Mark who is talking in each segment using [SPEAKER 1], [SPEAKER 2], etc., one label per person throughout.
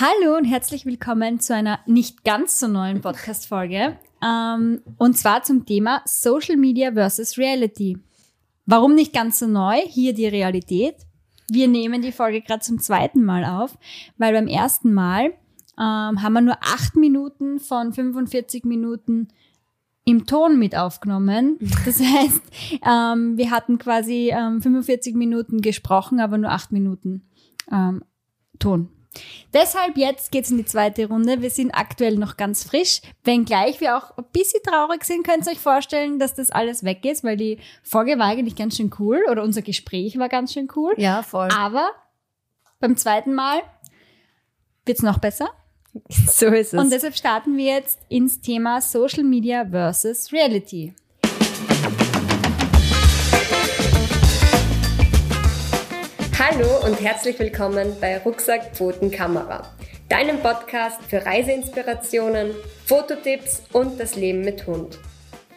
[SPEAKER 1] Hallo und herzlich willkommen zu einer nicht ganz so neuen Podcast-Folge. Ähm, und zwar zum Thema Social Media versus Reality. Warum nicht ganz so neu? Hier die Realität. Wir nehmen die Folge gerade zum zweiten Mal auf, weil beim ersten Mal ähm, haben wir nur acht Minuten von 45 Minuten im Ton mit aufgenommen. Das heißt, ähm, wir hatten quasi ähm, 45 Minuten gesprochen, aber nur acht Minuten ähm, Ton. Deshalb jetzt geht's in die zweite Runde. Wir sind aktuell noch ganz frisch, wenngleich wir auch ein bisschen traurig sind, könnt ihr euch vorstellen, dass das alles weg ist, weil die Folge war eigentlich ganz schön cool oder unser Gespräch war ganz schön cool.
[SPEAKER 2] Ja, voll.
[SPEAKER 1] Aber beim zweiten Mal wird's noch besser.
[SPEAKER 2] So ist es.
[SPEAKER 1] Und deshalb starten wir jetzt ins Thema Social Media versus Reality.
[SPEAKER 3] Hallo und herzlich willkommen bei Rucksack Pfoten Kamera, deinem Podcast für Reiseinspirationen, Fototipps und das Leben mit Hund.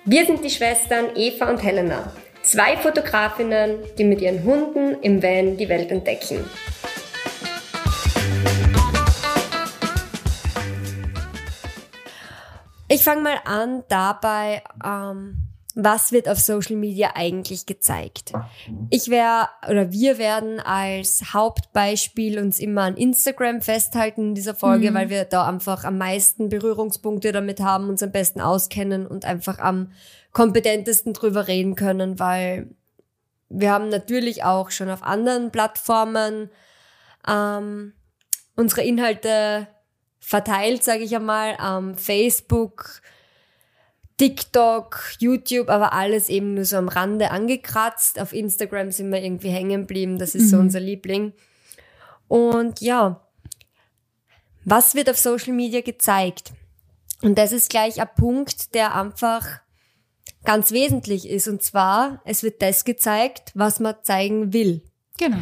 [SPEAKER 3] Wir sind die Schwestern Eva und Helena, zwei Fotografinnen, die mit ihren Hunden im Van die Welt entdecken.
[SPEAKER 2] Ich fange mal an dabei, ähm, was wird auf Social Media eigentlich gezeigt? Ich wäre oder wir werden als Hauptbeispiel uns immer an Instagram festhalten in dieser Folge,
[SPEAKER 1] Mhm.
[SPEAKER 2] weil wir da einfach am meisten Berührungspunkte damit haben, uns am besten auskennen und einfach am kompetentesten drüber reden können, weil wir haben natürlich auch schon auf anderen Plattformen ähm, unsere Inhalte verteilt, sage ich einmal, ähm, Facebook, TikTok, YouTube, aber alles eben nur so am Rande angekratzt. Auf Instagram sind wir irgendwie hängen geblieben, das ist so
[SPEAKER 1] Mhm.
[SPEAKER 2] unser Liebling. Und ja, was wird auf Social Media gezeigt? Und das ist gleich ein Punkt, der einfach ganz wesentlich ist. Und zwar, es wird das gezeigt, was man zeigen will.
[SPEAKER 1] Genau.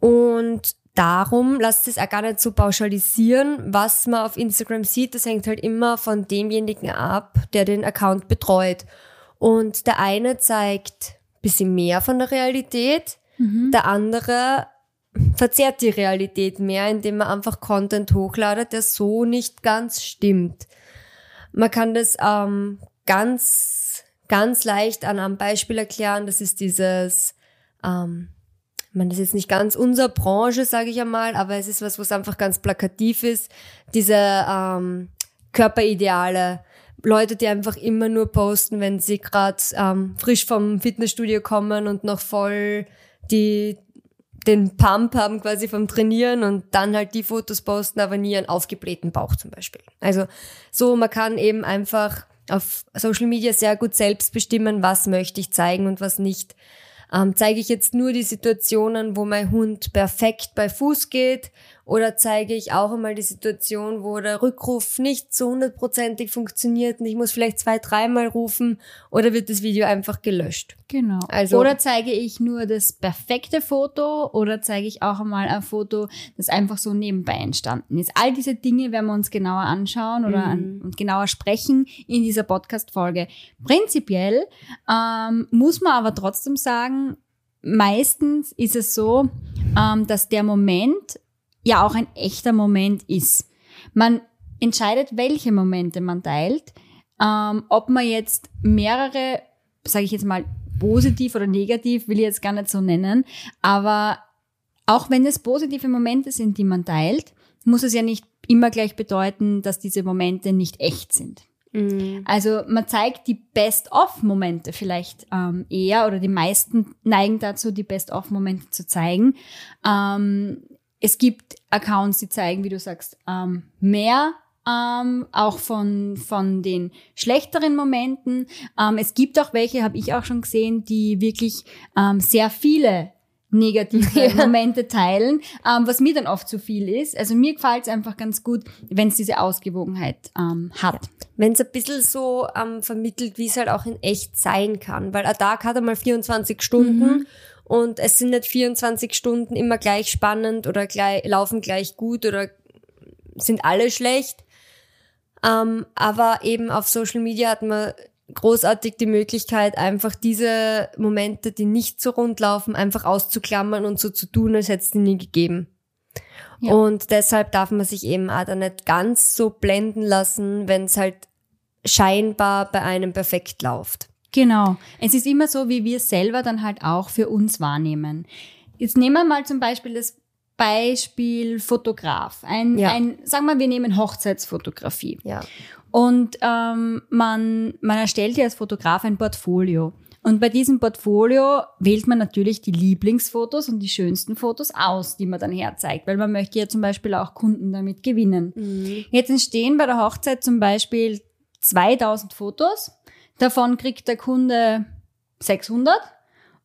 [SPEAKER 2] Und darum lasst es auch gar nicht so pauschalisieren, was man auf Instagram sieht. Das hängt halt immer von demjenigen ab, der den Account betreut. Und der eine zeigt ein bisschen mehr von der Realität, der andere verzerrt die Realität mehr, indem er einfach Content hochladet, der so nicht ganz stimmt. Man kann das ähm, ganz, ganz leicht an einem Beispiel erklären. Das ist dieses, ähm, meine, das ist jetzt nicht ganz unsere Branche, sage ich einmal, aber es ist was, was einfach ganz plakativ ist. Diese ähm, Körperideale. Leute, die einfach immer nur posten, wenn sie gerade ähm, frisch vom Fitnessstudio kommen und noch voll die den Pump haben quasi vom Trainieren und dann halt die Fotos posten, aber nie einen aufgeblähten Bauch zum Beispiel. Also so, man kann eben einfach auf Social Media sehr gut selbst bestimmen, was möchte ich zeigen und was nicht. Ähm, zeige ich jetzt nur die Situationen, wo mein Hund perfekt bei Fuß geht oder zeige ich auch einmal die Situation, wo der Rückruf nicht so hundertprozentig funktioniert und ich muss vielleicht zwei, dreimal rufen oder wird das Video einfach gelöscht?
[SPEAKER 1] Genau.
[SPEAKER 2] Also-
[SPEAKER 1] oder zeige ich nur das perfekte Foto oder zeige ich auch einmal ein Foto, das einfach so nebenbei entstanden ist. All diese Dinge werden wir uns genauer anschauen oder an, und genauer sprechen in dieser Podcast-Folge. Prinzipiell ähm, muss man aber trotzdem sagen, meistens ist es so, ähm, dass der Moment ja auch ein echter Moment ist. Man entscheidet, welche Momente man teilt, ähm, ob man jetzt mehrere, sage ich jetzt mal, positiv oder negativ, will ich jetzt gar nicht so nennen, aber auch wenn es positive Momente sind, die man teilt, muss es ja nicht immer gleich bedeuten, dass diese Momente nicht echt sind. Also man zeigt die Best-of-Momente vielleicht ähm, eher oder die meisten neigen dazu, die Best-of-Momente zu zeigen. Ähm, es gibt Accounts, die zeigen, wie du sagst, ähm, mehr ähm, auch von, von den schlechteren Momenten. Ähm, es gibt auch welche, habe ich auch schon gesehen, die wirklich ähm, sehr viele negative Momente teilen, ähm, was mir dann oft zu viel ist. Also mir gefällt es einfach ganz gut, wenn es diese Ausgewogenheit ähm, hat.
[SPEAKER 2] wenn es ein bisschen so ähm, vermittelt, wie es halt auch in echt sein kann. Weil ein Tag hat einmal 24 Stunden und es sind nicht 24 Stunden immer gleich spannend oder gleich, laufen gleich gut oder sind alle schlecht. Ähm, aber eben auf Social Media hat man großartig die Möglichkeit, einfach diese Momente, die nicht so rund laufen, einfach auszuklammern und so zu tun, als hätte es die nie gegeben. Ja. Und deshalb darf man sich eben auch da nicht ganz so blenden lassen, wenn es halt scheinbar bei einem perfekt läuft.
[SPEAKER 1] Genau. Es ist immer so, wie wir selber dann halt auch für uns wahrnehmen. Jetzt nehmen wir mal zum Beispiel das Beispiel Fotograf. Ein, ja. ein sagen wir, wir nehmen Hochzeitsfotografie.
[SPEAKER 2] Ja.
[SPEAKER 1] Und ähm, man, man erstellt ja als Fotograf ein Portfolio. Und bei diesem Portfolio wählt man natürlich die Lieblingsfotos und die schönsten Fotos aus, die man dann herzeigt, weil man möchte ja zum Beispiel auch Kunden damit gewinnen. Mhm. Jetzt entstehen bei der Hochzeit zum Beispiel 2000 Fotos, davon kriegt der Kunde 600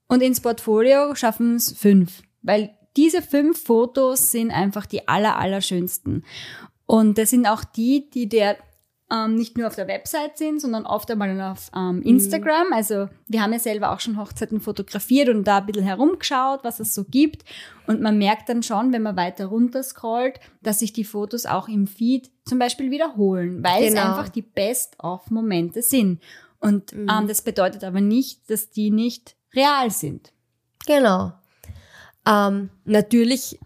[SPEAKER 1] und ins Portfolio schaffen es fünf, weil diese fünf Fotos sind einfach die aller, aller schönsten. Und das sind auch die, die der ähm, nicht nur auf der Website sind, sondern oft einmal auf ähm, Instagram. Mhm. Also wir haben ja selber auch schon Hochzeiten fotografiert und da ein bisschen herumgeschaut, was es so gibt. Und man merkt dann schon, wenn man weiter runter scrollt, dass sich die Fotos auch im Feed zum Beispiel wiederholen, weil genau. es einfach die Best-of-Momente sind. Und mhm. ähm, das bedeutet aber nicht, dass die nicht real sind.
[SPEAKER 2] Genau. Ähm, natürlich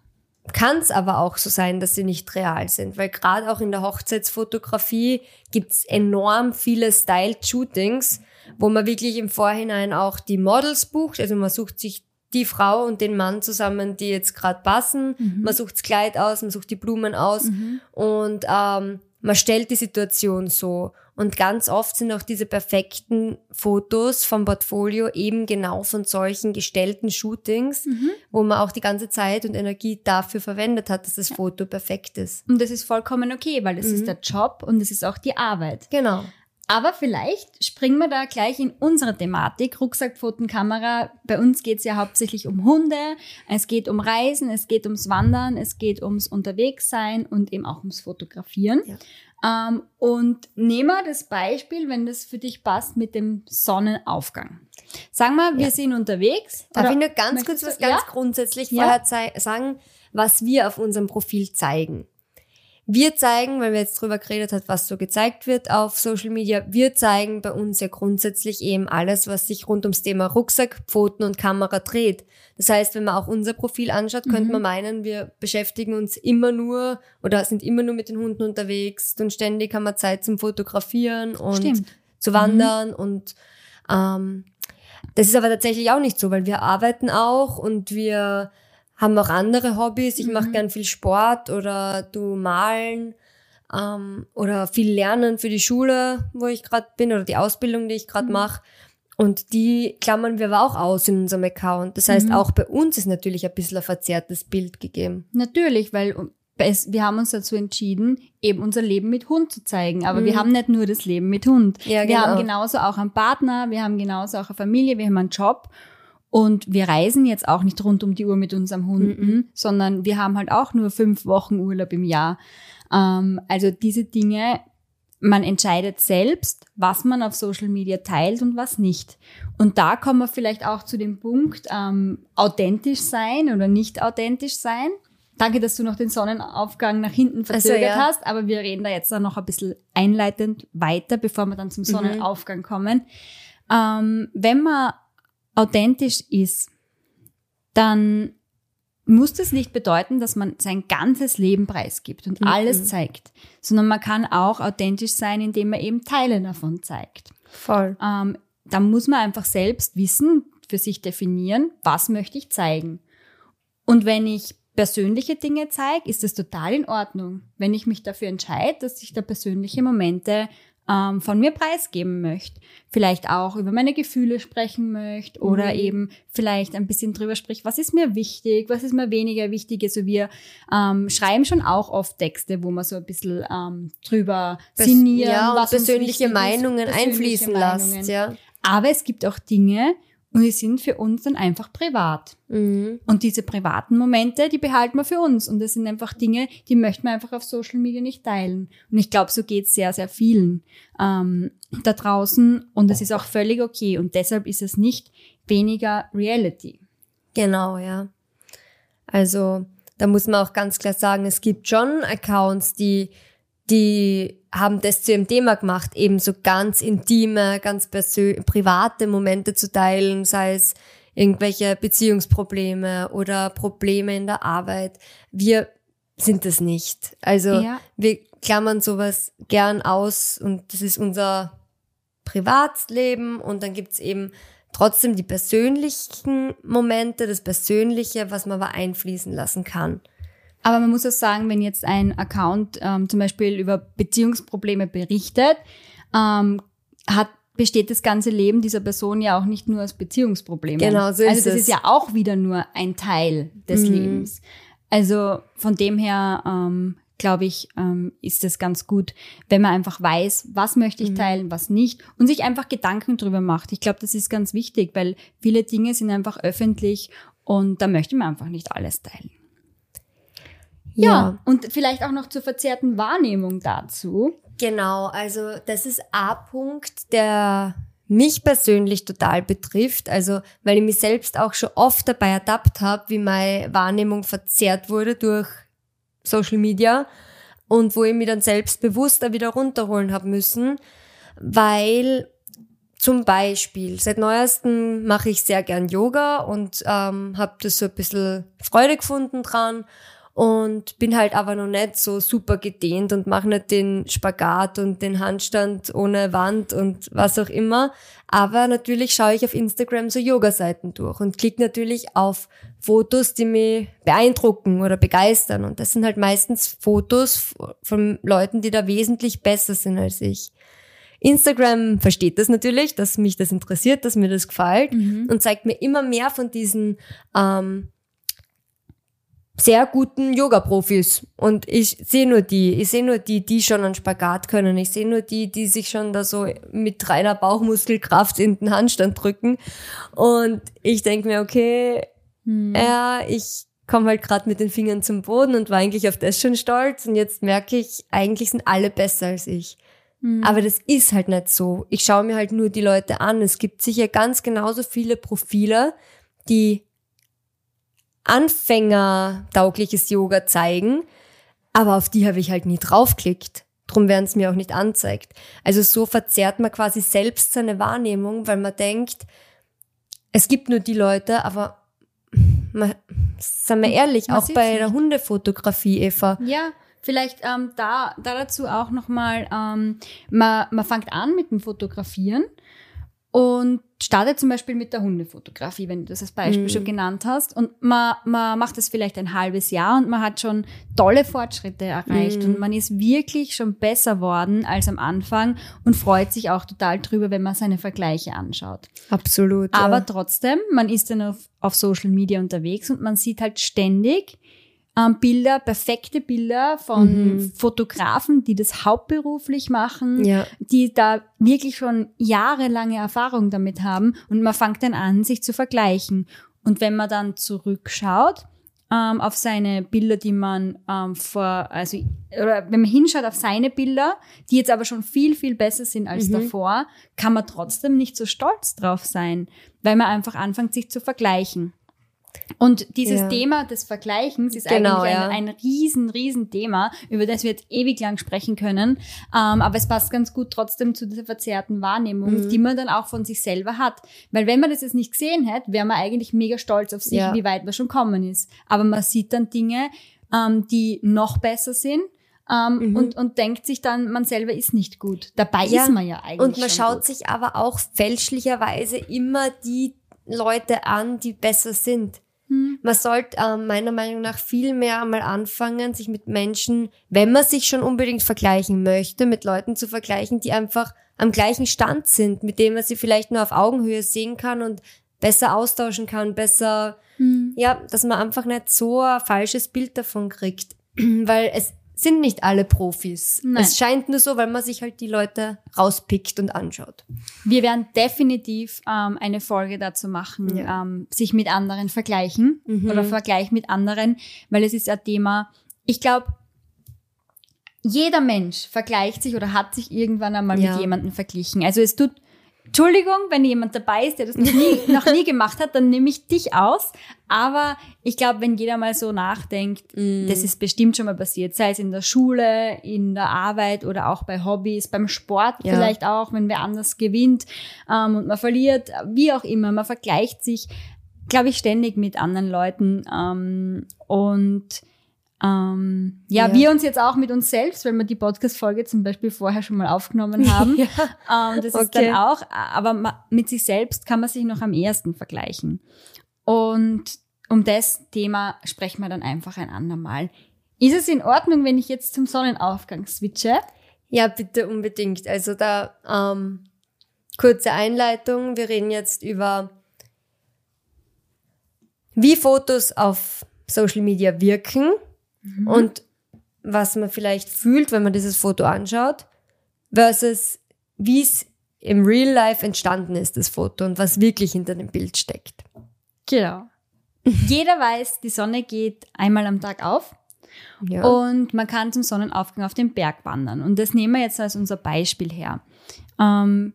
[SPEAKER 2] kann es aber auch so sein, dass sie nicht real sind, weil gerade auch in der Hochzeitsfotografie gibt's enorm viele Styled-Shootings, wo man wirklich im Vorhinein auch die Models bucht. Also man sucht sich die Frau und den Mann zusammen, die jetzt gerade passen. Mhm. Man sucht das Kleid aus, man sucht die Blumen aus mhm. und ähm, man stellt die Situation so. Und ganz oft sind auch diese perfekten Fotos vom Portfolio eben genau von solchen gestellten Shootings, mhm. wo man auch die ganze Zeit und Energie dafür verwendet hat, dass das ja. Foto perfekt ist.
[SPEAKER 1] Und das ist vollkommen okay, weil das mhm. ist der Job und das ist auch die Arbeit.
[SPEAKER 2] Genau.
[SPEAKER 1] Aber vielleicht springen wir da gleich in unsere Thematik, Rucksackfotenkamera. Bei uns geht es ja hauptsächlich um Hunde, es geht um Reisen, es geht ums Wandern, es geht ums Unterwegssein und eben auch ums Fotografieren. Ja. Ähm, und nehmen wir das Beispiel, wenn das für dich passt, mit dem Sonnenaufgang. Sagen wir, wir ja. sind unterwegs.
[SPEAKER 2] Darf ich nur ganz kurz was ganz ja? grundsätzlich vorher sagen, was wir auf unserem Profil zeigen? Wir zeigen, weil wir jetzt drüber geredet hat, was so gezeigt wird auf Social Media, wir zeigen bei uns ja grundsätzlich eben alles, was sich rund ums Thema Rucksack, Pfoten und Kamera dreht. Das heißt, wenn man auch unser Profil anschaut, mhm. könnte man meinen, wir beschäftigen uns immer nur oder sind immer nur mit den Hunden unterwegs und ständig haben wir Zeit zum Fotografieren und Stimmt. zu wandern mhm. und ähm, das ist aber tatsächlich auch nicht so, weil wir arbeiten auch und wir haben auch andere Hobbys. Ich mhm. mache gern viel Sport oder du malen ähm, oder viel lernen für die Schule, wo ich gerade bin oder die Ausbildung, die ich gerade mhm. mache. Und die klammern wir aber auch aus in unserem Account. Das heißt, mhm. auch bei uns ist natürlich ein bisschen ein verzerrtes Bild gegeben.
[SPEAKER 1] Natürlich, weil wir haben uns dazu entschieden, eben unser Leben mit Hund zu zeigen. Aber mhm. wir haben nicht nur das Leben mit Hund. Ja, wir haben genau. genauso auch einen Partner, wir haben genauso auch eine Familie, wir haben einen Job. Und wir reisen jetzt auch nicht rund um die Uhr mit unserem Hunden, mhm. sondern wir haben halt auch nur fünf Wochen Urlaub im Jahr. Ähm, also diese Dinge, man entscheidet selbst, was man auf Social Media teilt und was nicht. Und da kommen wir vielleicht auch zu dem Punkt, ähm, authentisch sein oder nicht authentisch sein. Danke, dass du noch den Sonnenaufgang nach hinten also, verzögert also, ja. hast, aber wir reden da jetzt noch ein bisschen einleitend weiter, bevor wir dann zum mhm. Sonnenaufgang mhm. kommen. Ähm, wenn man authentisch ist, dann muss das nicht bedeuten, dass man sein ganzes Leben preisgibt und mhm. alles zeigt, sondern man kann auch authentisch sein, indem man eben Teile davon zeigt.
[SPEAKER 2] Voll.
[SPEAKER 1] Ähm, da muss man einfach selbst wissen, für sich definieren, was möchte ich zeigen. Und wenn ich persönliche Dinge zeige, ist das total in Ordnung. Wenn ich mich dafür entscheide, dass ich da persönliche Momente ähm, von mir preisgeben möchte. Vielleicht auch über meine Gefühle sprechen möchte oder mhm. eben vielleicht ein bisschen drüber spricht, was ist mir wichtig, was ist mir weniger wichtig. Also wir ähm, schreiben schon auch oft Texte, wo man so ein bisschen ähm, drüber Bes sinnieren,
[SPEAKER 2] ja, was persönliche Meinungen persönliche einfließen Meinungen. lässt. Ja.
[SPEAKER 1] Aber es gibt auch Dinge, und die sind für uns dann einfach privat. Mhm. Und diese privaten Momente, die behalten wir für uns. Und das sind einfach Dinge, die möchten wir einfach auf Social Media nicht teilen. Und ich glaube, so geht es sehr, sehr vielen ähm, da draußen. Und das ist auch völlig okay. Und deshalb ist es nicht weniger Reality.
[SPEAKER 2] Genau, ja. Also da muss man auch ganz klar sagen, es gibt schon Accounts, die die haben das zu ihrem Thema gemacht, eben so ganz intime, ganz private Momente zu teilen, sei es irgendwelche Beziehungsprobleme oder Probleme in der Arbeit. Wir sind es nicht. Also
[SPEAKER 1] Ja.
[SPEAKER 2] wir klammern sowas gern aus und das ist unser Privatleben und dann gibt's eben trotzdem die persönlichen Momente, das Persönliche, was man aber einfließen lassen kann.
[SPEAKER 1] Aber man muss auch sagen, wenn jetzt ein Account ähm, zum Beispiel über Beziehungsprobleme berichtet, ähm, hat besteht das ganze Leben dieser Person ja auch nicht nur aus Beziehungsproblemen.
[SPEAKER 2] Genau, so ist
[SPEAKER 1] Also das
[SPEAKER 2] es.
[SPEAKER 1] ist ja auch wieder nur ein Teil des
[SPEAKER 2] Mhm.
[SPEAKER 1] Lebens. Also von dem her ähm, glaube ich, ähm, ist es ganz gut, wenn man einfach weiß, was möchte
[SPEAKER 2] Mhm.
[SPEAKER 1] ich teilen, was nicht und sich einfach Gedanken drüber macht. Ich glaube, das ist ganz wichtig, weil viele Dinge sind einfach öffentlich und da möchte man einfach nicht alles teilen. Ja, und vielleicht auch noch zur verzerrten Wahrnehmung dazu.
[SPEAKER 2] Genau, also das ist ein Punkt, der mich persönlich total betrifft, also weil ich mich selbst auch schon oft dabei ertappt habe, wie meine Wahrnehmung verzerrt wurde durch Social Media und wo ich mich dann selbstbewusst da wieder runterholen habe müssen, weil zum Beispiel seit neuestem mache ich sehr gern Yoga und ähm, habe das so ein bisschen Freude gefunden dran und bin halt aber noch nicht so super gedehnt und mache nicht den Spagat und den Handstand ohne Wand und was auch immer. Aber natürlich schaue ich auf Instagram so Yoga-Seiten durch und klicke natürlich auf Fotos, die mich beeindrucken oder begeistern. Und das sind halt meistens Fotos von Leuten, die da wesentlich besser sind als ich. Instagram versteht das natürlich, dass mich das interessiert, dass mir das gefällt und zeigt mir immer mehr von diesen ähm, sehr guten Yoga-Profis. Und ich sehe nur die. Ich sehe nur die, die schon einen Spagat können. Ich sehe nur die, die sich schon da so mit reiner Bauchmuskelkraft in den Handstand drücken. Und ich denke mir, okay, ja, ich komme halt gerade mit den Fingern zum Boden und war eigentlich auf das schon stolz. Und jetzt merke ich, eigentlich sind alle besser als ich. Aber das ist halt nicht so. Ich schaue mir halt nur die Leute an. Es gibt sicher ganz genauso viele Profile, die anfängertaugliches Yoga zeigen, aber auf die habe ich halt nie draufklickt. Drum werden es mir auch nicht anzeigt. Also so verzerrt man quasi selbst seine Wahrnehmung, weil man denkt, es gibt nur die Leute, aber man, sagen wir ehrlich,
[SPEAKER 1] Man
[SPEAKER 2] auch bei
[SPEAKER 1] nicht.
[SPEAKER 2] der Hundefotografie, Eva.
[SPEAKER 1] Ja, vielleicht ähm, da, da dazu auch nochmal, ähm, man, man fängt an mit dem Fotografieren und startet zum Beispiel mit der Hundefotografie, wenn du das als Beispiel
[SPEAKER 2] Mhm.
[SPEAKER 1] schon genannt hast. Und man, man macht das vielleicht ein halbes Jahr und man hat schon tolle Fortschritte erreicht
[SPEAKER 2] Mhm.
[SPEAKER 1] und man ist wirklich schon besser worden als am Anfang und freut sich auch total drüber, wenn man seine Vergleiche anschaut.
[SPEAKER 2] Absolut.
[SPEAKER 1] Aber
[SPEAKER 2] ja.
[SPEAKER 1] trotzdem, man ist dann auf, auf Social Media unterwegs und man sieht halt ständig ähm, Bilder, perfekte Bilder von
[SPEAKER 2] Mhm.
[SPEAKER 1] Fotografen, die das hauptberuflich machen,
[SPEAKER 2] Ja.
[SPEAKER 1] die da wirklich schon jahrelange Erfahrung damit haben und man fängt dann an, sich zu vergleichen. Und wenn man dann zurückschaut ähm, auf seine Bilder, die man ähm, vor, also, oder wenn man hinschaut auf seine Bilder, die jetzt aber schon viel, viel besser sind als
[SPEAKER 2] Mhm.
[SPEAKER 1] davor, kann man trotzdem nicht so stolz drauf sein, weil man einfach anfängt, sich zu vergleichen. Und dieses
[SPEAKER 2] Ja.
[SPEAKER 1] Thema des Vergleichens ist
[SPEAKER 2] Genau,
[SPEAKER 1] eigentlich
[SPEAKER 2] ja.
[SPEAKER 1] ein, ein riesen, riesen Thema, über das wir jetzt ewig lang sprechen können. Ähm, aber es passt ganz gut trotzdem zu dieser verzerrten Wahrnehmung,
[SPEAKER 2] Mhm.
[SPEAKER 1] die man dann auch von sich selber hat. Weil wenn man das jetzt nicht gesehen hätte, wäre man eigentlich mega stolz auf sich,
[SPEAKER 2] Ja.
[SPEAKER 1] wie weit man schon kommen ist. Aber man sieht dann Dinge, ähm, die noch besser sind. Ähm,
[SPEAKER 2] Mhm.
[SPEAKER 1] und, und denkt sich dann, man selber ist nicht gut. Dabei
[SPEAKER 2] Ja,
[SPEAKER 1] ist man ja eigentlich.
[SPEAKER 2] Und man schaut
[SPEAKER 1] gut.
[SPEAKER 2] sich aber auch fälschlicherweise immer die Leute an, die besser sind.
[SPEAKER 1] Hm.
[SPEAKER 2] Man sollte ähm, meiner Meinung nach viel mehr einmal anfangen, sich mit Menschen, wenn man sich schon unbedingt vergleichen möchte, mit Leuten zu vergleichen, die einfach am gleichen Stand sind, mit denen man sie vielleicht nur auf Augenhöhe sehen kann und besser austauschen kann, besser,
[SPEAKER 1] Hm.
[SPEAKER 2] ja, dass man einfach nicht so ein falsches Bild davon kriegt. Weil es sind nicht alle Profis.
[SPEAKER 1] Nein.
[SPEAKER 2] Es scheint nur so, weil man sich halt die Leute rauspickt und anschaut.
[SPEAKER 1] Wir werden definitiv ähm, eine Folge dazu machen,
[SPEAKER 2] Ja.
[SPEAKER 1] ähm, sich mit anderen vergleichen
[SPEAKER 2] Mhm.
[SPEAKER 1] oder Vergleich mit anderen, weil es ist ein Thema, ich glaube, jeder Mensch vergleicht sich oder hat sich irgendwann einmal
[SPEAKER 2] Ja.
[SPEAKER 1] mit jemandem verglichen. Also es tut, Entschuldigung, wenn jemand dabei ist, der das noch nie, noch nie gemacht hat, dann nehme ich dich aus. Aber ich glaube, wenn jeder mal so nachdenkt,
[SPEAKER 2] Mhm.
[SPEAKER 1] das ist bestimmt schon mal passiert, sei es in der Schule, in der Arbeit oder auch bei Hobbys, beim Sport
[SPEAKER 2] Ja.
[SPEAKER 1] vielleicht auch, wenn wer anders gewinnt ähm, und man verliert, wie auch immer, man vergleicht sich. glaube ich, ständig mit anderen Leuten ähm, und ähm, ja, ja, wir uns jetzt auch mit uns selbst, weil wir die Podcast-Folge zum Beispiel vorher schon mal aufgenommen haben. ja. ähm, das okay. ist dann auch, aber mit sich selbst kann man sich noch am ehesten vergleichen. Und um das Thema sprechen wir dann einfach ein andermal. Ist es in Ordnung, wenn ich jetzt zum Sonnenaufgang switche?
[SPEAKER 2] Ja, bitte unbedingt. Also da ähm, kurze Einleitung. Wir reden jetzt über, wie Fotos auf Social Media wirken mhm. und was man vielleicht fühlt, wenn man dieses Foto anschaut, versus wie es im Real Life entstanden ist, das Foto und was wirklich hinter dem Bild steckt.
[SPEAKER 1] Genau. Jeder weiß, die Sonne geht einmal am Tag auf. Ja. Und man kann zum Sonnenaufgang auf den Berg wandern. Und das nehmen wir jetzt als unser Beispiel her. Ähm,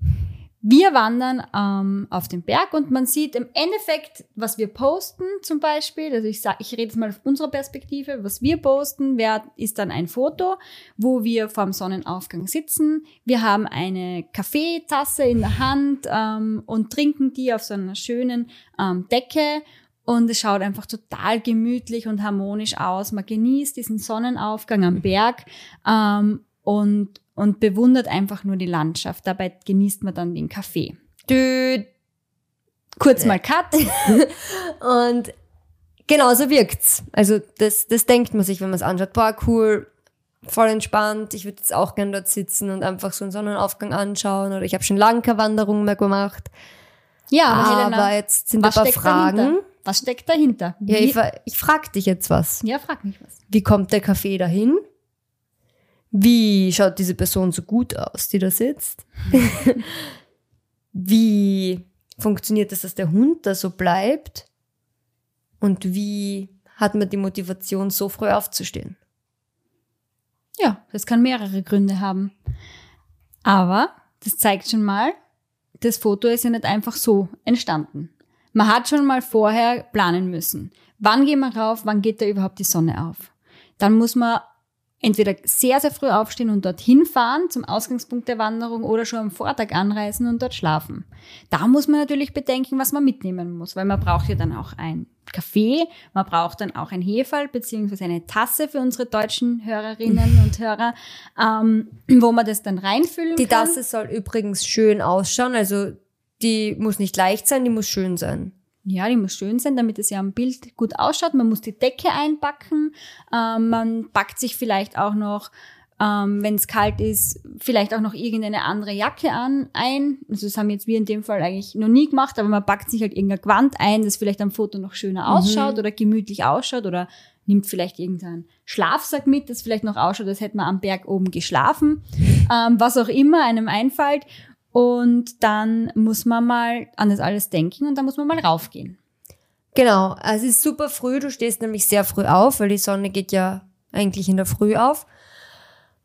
[SPEAKER 1] wir wandern ähm, auf den Berg und man sieht im Endeffekt, was wir posten zum Beispiel. Also ich sage, ich rede jetzt mal auf unserer Perspektive. Was wir posten, wer, ist dann ein Foto, wo wir vorm Sonnenaufgang sitzen. Wir haben eine Kaffeetasse in der Hand ähm, und trinken die auf so einer schönen ähm, Decke. Und es schaut einfach total gemütlich und harmonisch aus. Man genießt diesen Sonnenaufgang am Berg ähm, und und bewundert einfach nur die Landschaft. Dabei genießt man dann den Kaffee. Dü Kurz mal Cut.
[SPEAKER 2] und genau so wirkt's. Also das, das denkt man sich, wenn man es anschaut. Boah, cool, voll entspannt. Ich würde jetzt auch gern dort sitzen und einfach so einen Sonnenaufgang anschauen. Oder ich habe schon lange keine Wanderung mehr gemacht.
[SPEAKER 1] Ja,
[SPEAKER 2] aber Helena, jetzt sind ein paar Fragen.
[SPEAKER 1] Dahinter? Was steckt dahinter?
[SPEAKER 2] Wie? Ja, ich, ich frag dich jetzt was.
[SPEAKER 1] Ja, frag mich was.
[SPEAKER 2] Wie kommt der Kaffee dahin? Wie schaut diese Person so gut aus, die da sitzt? wie funktioniert es, dass der Hund da so bleibt? Und wie hat man die Motivation, so früh aufzustehen?
[SPEAKER 1] Ja, das kann mehrere Gründe haben. Aber das zeigt schon mal, das Foto ist ja nicht einfach so entstanden. Man hat schon mal vorher planen müssen. Wann gehen wir rauf? Wann geht da überhaupt die Sonne auf? Dann muss man entweder sehr, sehr früh aufstehen und dorthin fahren zum Ausgangspunkt der Wanderung oder schon am Vortag anreisen und dort schlafen. Da muss man natürlich bedenken, was man mitnehmen muss, weil man braucht ja dann auch ein Kaffee, man braucht dann auch ein Heferl beziehungsweise eine Tasse für unsere deutschen Hörerinnen und Hörer, ähm, wo man das dann reinfüllen
[SPEAKER 2] die
[SPEAKER 1] kann.
[SPEAKER 2] Die Tasse soll übrigens schön ausschauen, also die muss nicht leicht sein, die muss schön sein.
[SPEAKER 1] Ja, die muss schön sein, damit es ja am Bild gut ausschaut. Man muss die Decke einpacken. Ähm, man packt sich vielleicht auch noch, ähm, wenn es kalt ist, vielleicht auch noch irgendeine andere Jacke an ein. Also das haben jetzt wir in dem Fall eigentlich noch nie gemacht, aber man packt sich halt irgendein Gewand ein, das vielleicht am Foto noch schöner mhm. ausschaut mhm. oder gemütlich ausschaut oder nimmt vielleicht irgendeinen Schlafsack mit, das vielleicht noch ausschaut, als hätte man am Berg oben geschlafen. Ähm, was auch immer einem einfällt. Und dann muss man mal an das alles denken und dann muss man mal raufgehen.
[SPEAKER 2] Genau, also es ist super früh, du stehst nämlich sehr früh auf, weil die Sonne geht ja eigentlich in der Früh auf.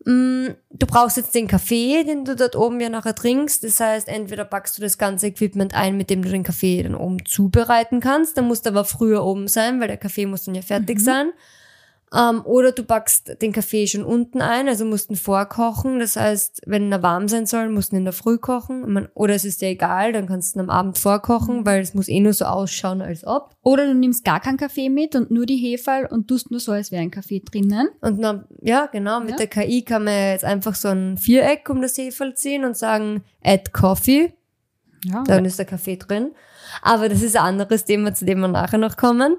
[SPEAKER 2] Mm, du brauchst jetzt den Kaffee, den du dort oben ja nachher trinkst. Das heißt, entweder packst du das ganze Equipment ein, mit dem du den Kaffee dann oben zubereiten kannst. Dann musst du aber früher oben sein, weil der Kaffee muss dann ja fertig mhm. sein. Ähm, oder du backst den Kaffee schon unten ein, also musst ihn vorkochen. Das heißt, wenn er warm sein soll, musst du ihn in der Früh kochen. Oder es ist dir egal, dann kannst du ihn am Abend vorkochen, mhm. weil es muss eh nur so ausschauen, als ob.
[SPEAKER 1] Oder du nimmst gar keinen Kaffee mit und nur die Hefe und tust nur so, als wäre ein Kaffee drinnen.
[SPEAKER 2] Und dann, ja, genau, mit ja. der KI kann man jetzt einfach so ein Viereck um das Hefe ziehen und sagen, add Coffee. Ja. Dann ist der Kaffee drin. Aber das ist ein anderes Thema, zu dem wir nachher noch kommen.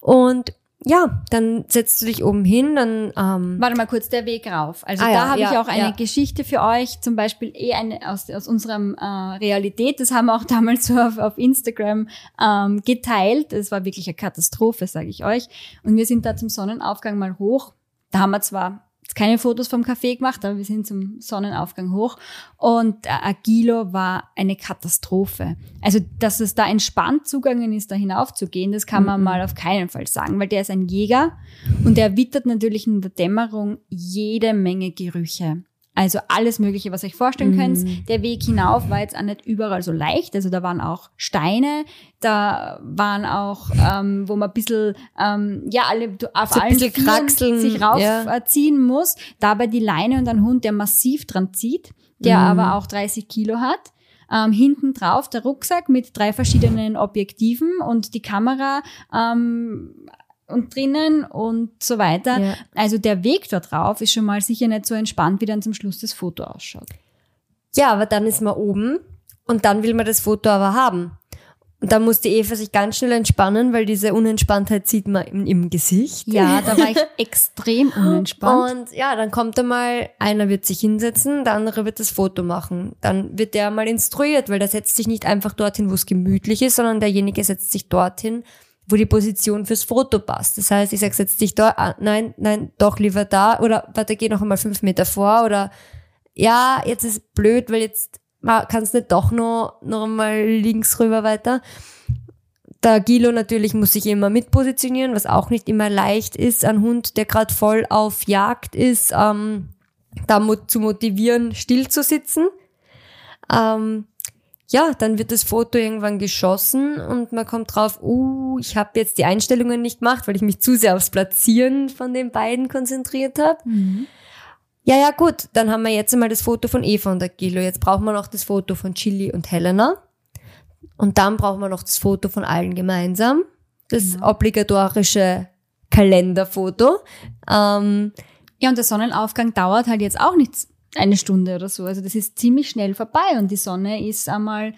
[SPEAKER 2] Und ja, dann setzt du dich oben hin, dann ähm
[SPEAKER 1] Warte mal kurz, der Weg rauf. Also ah, da ja, habe ja, ich auch eine ja. Geschichte für euch, zum Beispiel eh eine aus, aus unserem äh, Realität. Das haben wir auch damals so auf, auf Instagram ähm, geteilt. Das war wirklich eine Katastrophe, sage ich euch. Und wir sind da zum Sonnenaufgang mal hoch. Da haben wir zwar keine Fotos vom Café gemacht, aber wir sind zum Sonnenaufgang hoch und der Agilo war eine Katastrophe. Also, dass es da entspannt zugangen ist, da hinaufzugehen, das kann man mhm. mal auf keinen Fall sagen, weil der ist ein Jäger und der wittert natürlich in der Dämmerung jede Menge Gerüche. Also alles Mögliche, was ihr euch vorstellen könnt. Mhm. Der Weg hinauf war jetzt auch nicht überall so leicht. Also da waren auch Steine, da waren auch, ähm, wo man ein bisschen, ähm, ja, alle auf so allen Kraxeln sich raufziehen ja. muss. Dabei die Leine und ein Hund, der massiv dran zieht, der mhm. aber auch 30 Kilo hat. ähm, hinten drauf der Rucksack mit drei verschiedenen Objektiven und die Kamera ähm, und drinnen und so weiter.
[SPEAKER 2] Ja.
[SPEAKER 1] Also der Weg da drauf ist schon mal sicher nicht so entspannt, wie dann zum Schluss das Foto ausschaut.
[SPEAKER 2] Ja, aber dann ist man oben und dann will man das Foto aber haben. Und dann muss die Eva sich ganz schnell entspannen, weil diese Unentspanntheit sieht man im, im Gesicht.
[SPEAKER 1] Ja, da war ich extrem unentspannt.
[SPEAKER 2] Und ja, dann kommt einmal, einer wird sich hinsetzen, der andere wird das Foto machen. Dann wird der mal instruiert, weil der setzt sich nicht einfach dorthin, wo es gemütlich ist, sondern derjenige setzt sich dorthin, wo die Position fürs Foto passt. Das heißt, ich sage, setz dich da, ah, nein, nein, doch lieber da oder warte, geh noch einmal fünf Meter vor oder ja, jetzt ist blöd, weil jetzt kannst nicht doch noch, noch einmal links rüber weiter. Der Gilo natürlich muss sich immer mitpositionieren, was auch nicht immer leicht ist. Ein Hund, der gerade voll auf Jagd ist, ähm, da zu motivieren, still zu sitzen. Ähm, ja, dann wird das Foto irgendwann geschossen und man kommt drauf, uh, ich habe jetzt die Einstellungen nicht gemacht, weil ich mich zu sehr aufs Platzieren von den beiden konzentriert habe.
[SPEAKER 1] Mhm.
[SPEAKER 2] Ja, ja, gut, dann haben wir jetzt einmal das Foto von Eva und der Gilo. Jetzt brauchen wir noch das Foto von Chili und Helena. Und dann brauchen wir noch das Foto von allen gemeinsam. Das
[SPEAKER 1] Genau.
[SPEAKER 2] obligatorische Kalenderfoto. Ähm,
[SPEAKER 1] Ja, und der Sonnenaufgang dauert halt jetzt auch nicht eine Stunde oder so. Also das ist ziemlich schnell vorbei und die Sonne ist einmal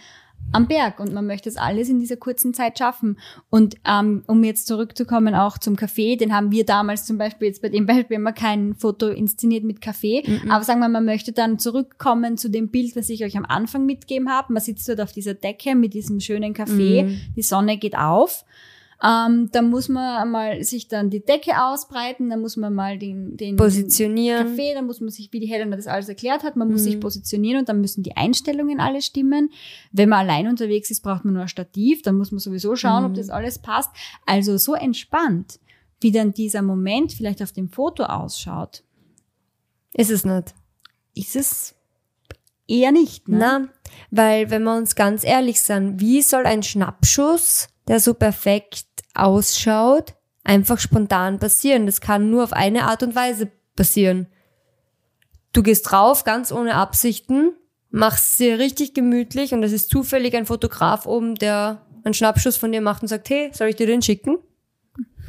[SPEAKER 1] am Berg und man möchte das alles in dieser kurzen Zeit schaffen. Und ähm, um jetzt zurückzukommen auch zum Kaffee, den haben wir damals zum Beispiel jetzt bei dem Beispiel immer kein Foto inszeniert mit Kaffee. Aber sagen wir, man möchte dann zurückkommen zu dem Bild, was ich euch am Anfang mitgegeben habe. Man sitzt dort auf dieser Decke mit diesem schönen Kaffee, die Sonne geht auf. Ähm, dann muss man mal sich dann die Decke ausbreiten, dann muss man mal den, den
[SPEAKER 2] positionieren.
[SPEAKER 1] Kaffee, dann muss man sich, wie die Helena das alles erklärt hat, man muss sich positionieren und dann müssen die Einstellungen alle stimmen. Wenn man allein unterwegs ist, braucht man nur ein Stativ, dann muss man sowieso schauen, ob das alles passt. Also so entspannt, wie dann dieser Moment vielleicht auf dem Foto ausschaut,
[SPEAKER 2] Ist es nicht.
[SPEAKER 1] ist es eher nicht. Ne?
[SPEAKER 2] Na, weil wenn wir uns ganz ehrlich sind, wie soll ein Schnappschuss, der so perfekt ausschaut, einfach spontan passieren? Das kann nur auf eine Art und Weise passieren. Du gehst drauf, ganz ohne Absichten, machst sie richtig gemütlich und es ist zufällig ein Fotograf oben, der einen Schnappschuss von dir macht und sagt, hey, soll ich dir den schicken?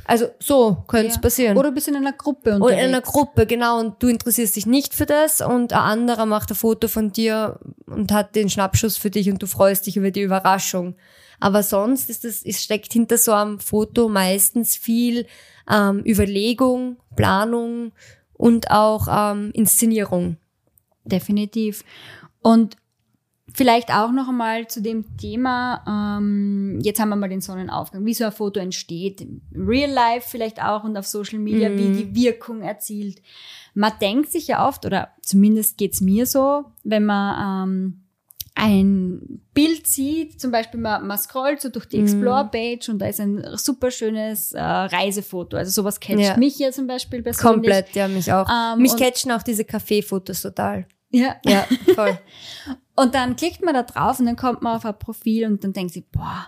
[SPEAKER 2] Also so könnte es
[SPEAKER 1] Ja.
[SPEAKER 2] passieren.
[SPEAKER 1] Oder du bist in einer Gruppe
[SPEAKER 2] Oder
[SPEAKER 1] unterwegs.
[SPEAKER 2] in einer Gruppe, genau, und du interessierst dich nicht für das und ein anderer macht ein Foto von dir und hat den Schnappschuss für dich und du freust dich über die Überraschung. Aber sonst ist es, es steckt hinter so einem Foto meistens viel ähm, Überlegung, Planung und auch ähm, Inszenierung.
[SPEAKER 1] Definitiv. Und vielleicht auch noch einmal zu dem Thema, ähm, jetzt haben wir mal den Sonnenaufgang, wie so ein Foto entsteht, im Real Life vielleicht auch und auf Social Media, wie die Wirkung erzielt. Man denkt sich ja oft, oder zumindest geht's mir so, wenn man ähm, ein Bild sieht, zum Beispiel man, man scrollt so durch die Explore-Page und da ist ein super schönes äh, Reisefoto. Also sowas catcht
[SPEAKER 2] Ja.
[SPEAKER 1] mich ja zum Beispiel persönlich.
[SPEAKER 2] Komplett, ja, mich auch.
[SPEAKER 1] Ähm,
[SPEAKER 2] mich catchen auch diese Kaffeefotos total.
[SPEAKER 1] Ja.
[SPEAKER 2] Ja, voll.
[SPEAKER 1] Und dann klickt man da drauf und dann kommt man auf ein Profil und dann denkt sich, boah,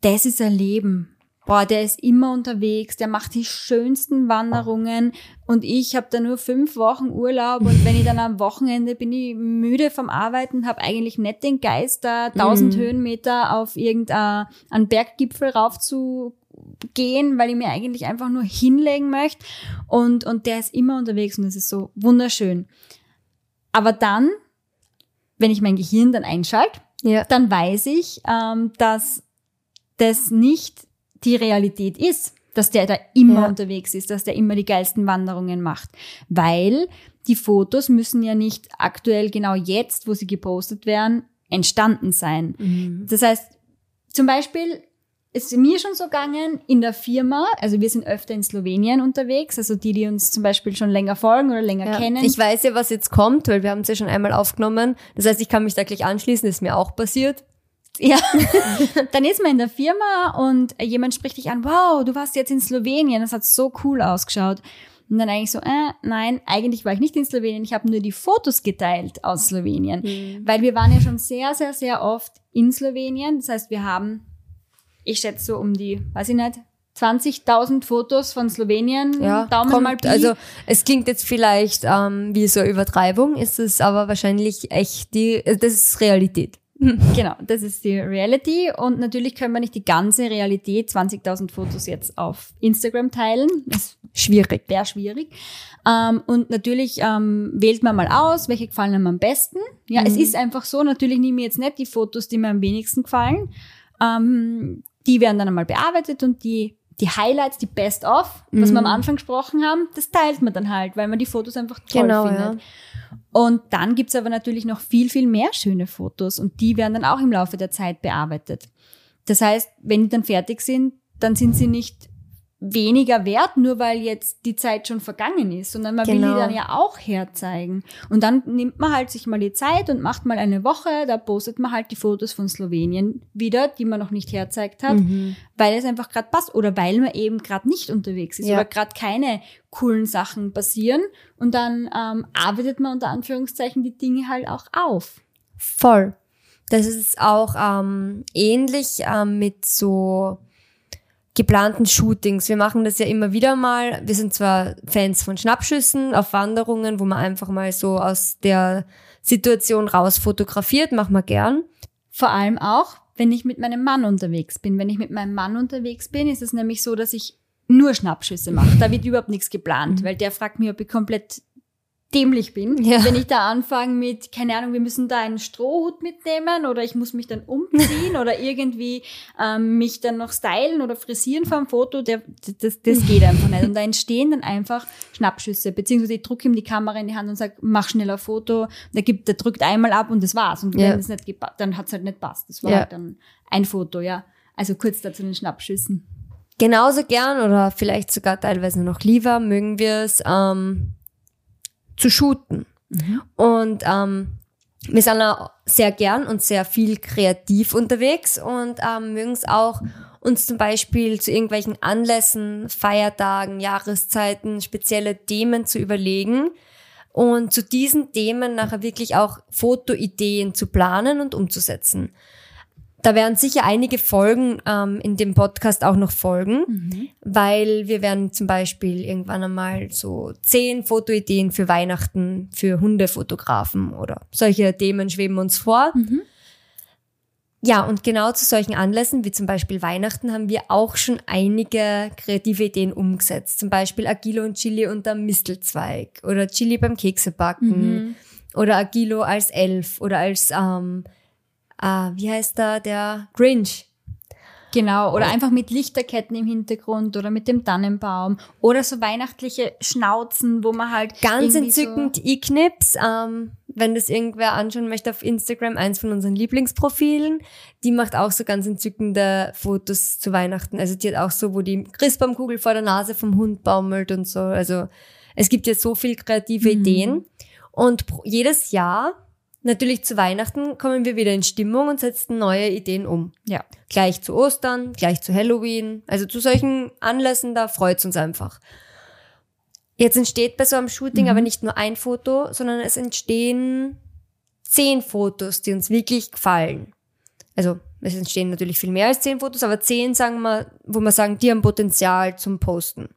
[SPEAKER 1] das ist ein Leben. Boah, der ist immer unterwegs, der macht die schönsten Wanderungen und ich habe da nur fünf Wochen Urlaub und wenn ich dann am Wochenende bin ich müde vom Arbeiten, habe eigentlich nicht den Geist, da 1000 Höhenmeter auf irgendeinen Berggipfel rauf zu gehen, weil ich mir eigentlich einfach nur hinlegen möchte und, und der ist immer unterwegs und das ist so wunderschön. Aber dann, wenn ich mein Gehirn dann einschalte,
[SPEAKER 2] Ja.
[SPEAKER 1] dann weiß ich, ähm, dass das nicht die Realität ist, dass der da immer
[SPEAKER 2] Ja.
[SPEAKER 1] unterwegs ist, dass der immer die geilsten Wanderungen macht. Weil die Fotos müssen ja nicht aktuell genau jetzt, wo sie gepostet werden, entstanden sein.
[SPEAKER 2] Mhm.
[SPEAKER 1] Das heißt, zum Beispiel ist mir schon so gegangen in der Firma, also wir sind öfter in Slowenien unterwegs, also die, die uns zum Beispiel schon länger folgen oder länger
[SPEAKER 2] Ja.
[SPEAKER 1] kennen.
[SPEAKER 2] Ich weiß ja, was jetzt kommt, weil wir haben es ja schon einmal aufgenommen. Das heißt, ich kann mich da gleich anschließen, das ist mir auch passiert.
[SPEAKER 1] Ja, dann ist man in der Firma und jemand spricht dich an, wow, du warst jetzt in Slowenien, das hat so cool ausgeschaut. Und dann eigentlich so, äh, nein, eigentlich war ich nicht in Slowenien, ich habe nur die Fotos geteilt aus Slowenien. Weil wir waren ja schon sehr, sehr, sehr oft in Slowenien. Das heißt, wir haben, ich schätze so um die, weiß ich nicht, 20.000 Fotos von Slowenien.
[SPEAKER 2] Ja,
[SPEAKER 1] Daumen
[SPEAKER 2] kommt,
[SPEAKER 1] mal Pi.
[SPEAKER 2] also es klingt jetzt vielleicht ähm, wie so eine Übertreibung, ist es aber wahrscheinlich echt die, das ist Realität.
[SPEAKER 1] genau, das ist die Reality. Und natürlich können wir nicht die ganze Realität, 20.000 Fotos jetzt auf Instagram teilen. Das schwierig, wäre schwierig. Ähm, und natürlich ähm, wählt man mal aus, welche gefallen einem am besten. Ja, mhm. es ist einfach so, natürlich nehme ich jetzt nicht die Fotos, die mir am wenigsten gefallen. Ähm, die werden dann einmal bearbeitet und die die Highlights, die Best of, was mhm. wir am mhm. Anfang gesprochen haben, das teilt man dann halt, weil man die Fotos einfach toll genau, findet. Ja. Und dann gibt's aber natürlich noch viel, viel mehr schöne Fotos und die werden dann auch im Laufe der Zeit bearbeitet. Das heißt, wenn die dann fertig sind, dann sind sie nicht weniger wert, nur weil jetzt die Zeit schon vergangen ist, sondern man genau. will die genau. dann ja auch herzeigen. Und dann nimmt man halt sich mal die Zeit und macht mal eine Woche, da postet man halt die Fotos von Slowenien wieder, die man noch nicht herzeigt hat, mhm. weil es einfach gerade passt oder weil man eben gerade nicht unterwegs ist ja. oder gerade keine coolen Sachen passieren und dann ähm, arbeitet man unter Anführungszeichen die Dinge halt auch auf.
[SPEAKER 2] Voll. Das ist auch ähm, ähnlich ähm, mit so geplanten Shootings. Wir machen das ja immer wieder mal. Wir sind zwar Fans von Schnappschüssen auf Wanderungen, wo man einfach mal so aus der Situation raus fotografiert, machen wir gern.
[SPEAKER 1] Vor allem auch, wenn ich mit meinem Mann unterwegs bin. Wenn ich mit meinem Mann unterwegs bin, ist es nämlich so, dass ich nur Schnappschüsse mache. Da wird überhaupt nichts geplant, mhm. weil der fragt mich, ob ich komplett dämlich bin, ja. wenn ich da anfange mit, keine Ahnung, wir müssen da einen Strohhut mitnehmen oder ich muss mich dann umziehen oder irgendwie ähm, mich dann noch stylen oder frisieren vom Foto, der, das, das geht einfach nicht. Und da entstehen dann einfach Schnappschüsse, beziehungsweise ich drücke ihm die Kamera in die Hand und sage, mach schnell ein Foto. Der, gibt, der drückt einmal ab und das war's. Und wenn es nicht dann hat's halt nicht passt. Das war ja. halt dann ein Foto, ja. Also kurz dazu den Schnappschüssen.
[SPEAKER 2] Genauso gern oder vielleicht sogar teilweise noch lieber mögen wir es, ähm, zu shooten. Mhm. Und ähm, wir sind auch sehr gern und sehr viel kreativ unterwegs und ähm, mögen es auch, uns zum Beispiel zu irgendwelchen Anlässen, Feiertagen, Jahreszeiten spezielle Themen zu überlegen und zu diesen Themen nachher wirklich auch Fotoideen zu planen und umzusetzen. Da werden sicher einige Folgen ähm, in dem Podcast auch noch folgen, mhm. weil wir werden zum Beispiel irgendwann einmal so zehn Fotoideen für Weihnachten für Hundefotografen oder solche Themen schweben uns vor. Mhm. Ja, und genau zu solchen Anlässen wie zum Beispiel Weihnachten haben wir auch schon einige kreative Ideen umgesetzt. Zum Beispiel Agilo und Chili unterm Mistelzweig oder Chili beim Keksebacken mhm. oder Agilo als Elf oder als ähm, ah, wie heißt da, der Grinch.
[SPEAKER 1] Genau, oder einfach mit Lichterketten im Hintergrund oder mit dem Tannenbaum oder so weihnachtliche Schnauzen, wo man halt
[SPEAKER 2] ganz entzückend so E-Knips, ähm, wenn das irgendwer anschauen möchte auf Instagram, eins von unseren Lieblingsprofilen, die macht auch so ganz entzückende Fotos zu Weihnachten. Also die hat auch so, wo die Christbaumkugel vor der Nase vom Hund baumelt und so. Also es gibt ja so viel kreative mhm. Ideen und jedes Jahr Natürlich zu Weihnachten kommen wir wieder in Stimmung und setzen neue Ideen um. Ja. Gleich zu Ostern, gleich zu Halloween. Also zu solchen Anlässen, da freut's uns einfach. Jetzt entsteht bei so einem Shooting mhm. aber nicht nur ein Foto, sondern es entstehen zehn Fotos, die uns wirklich gefallen. Also es entstehen natürlich viel mehr als zehn Fotos, aber zehn sagen wir, wo wir sagen, die haben Potenzial zum Posten.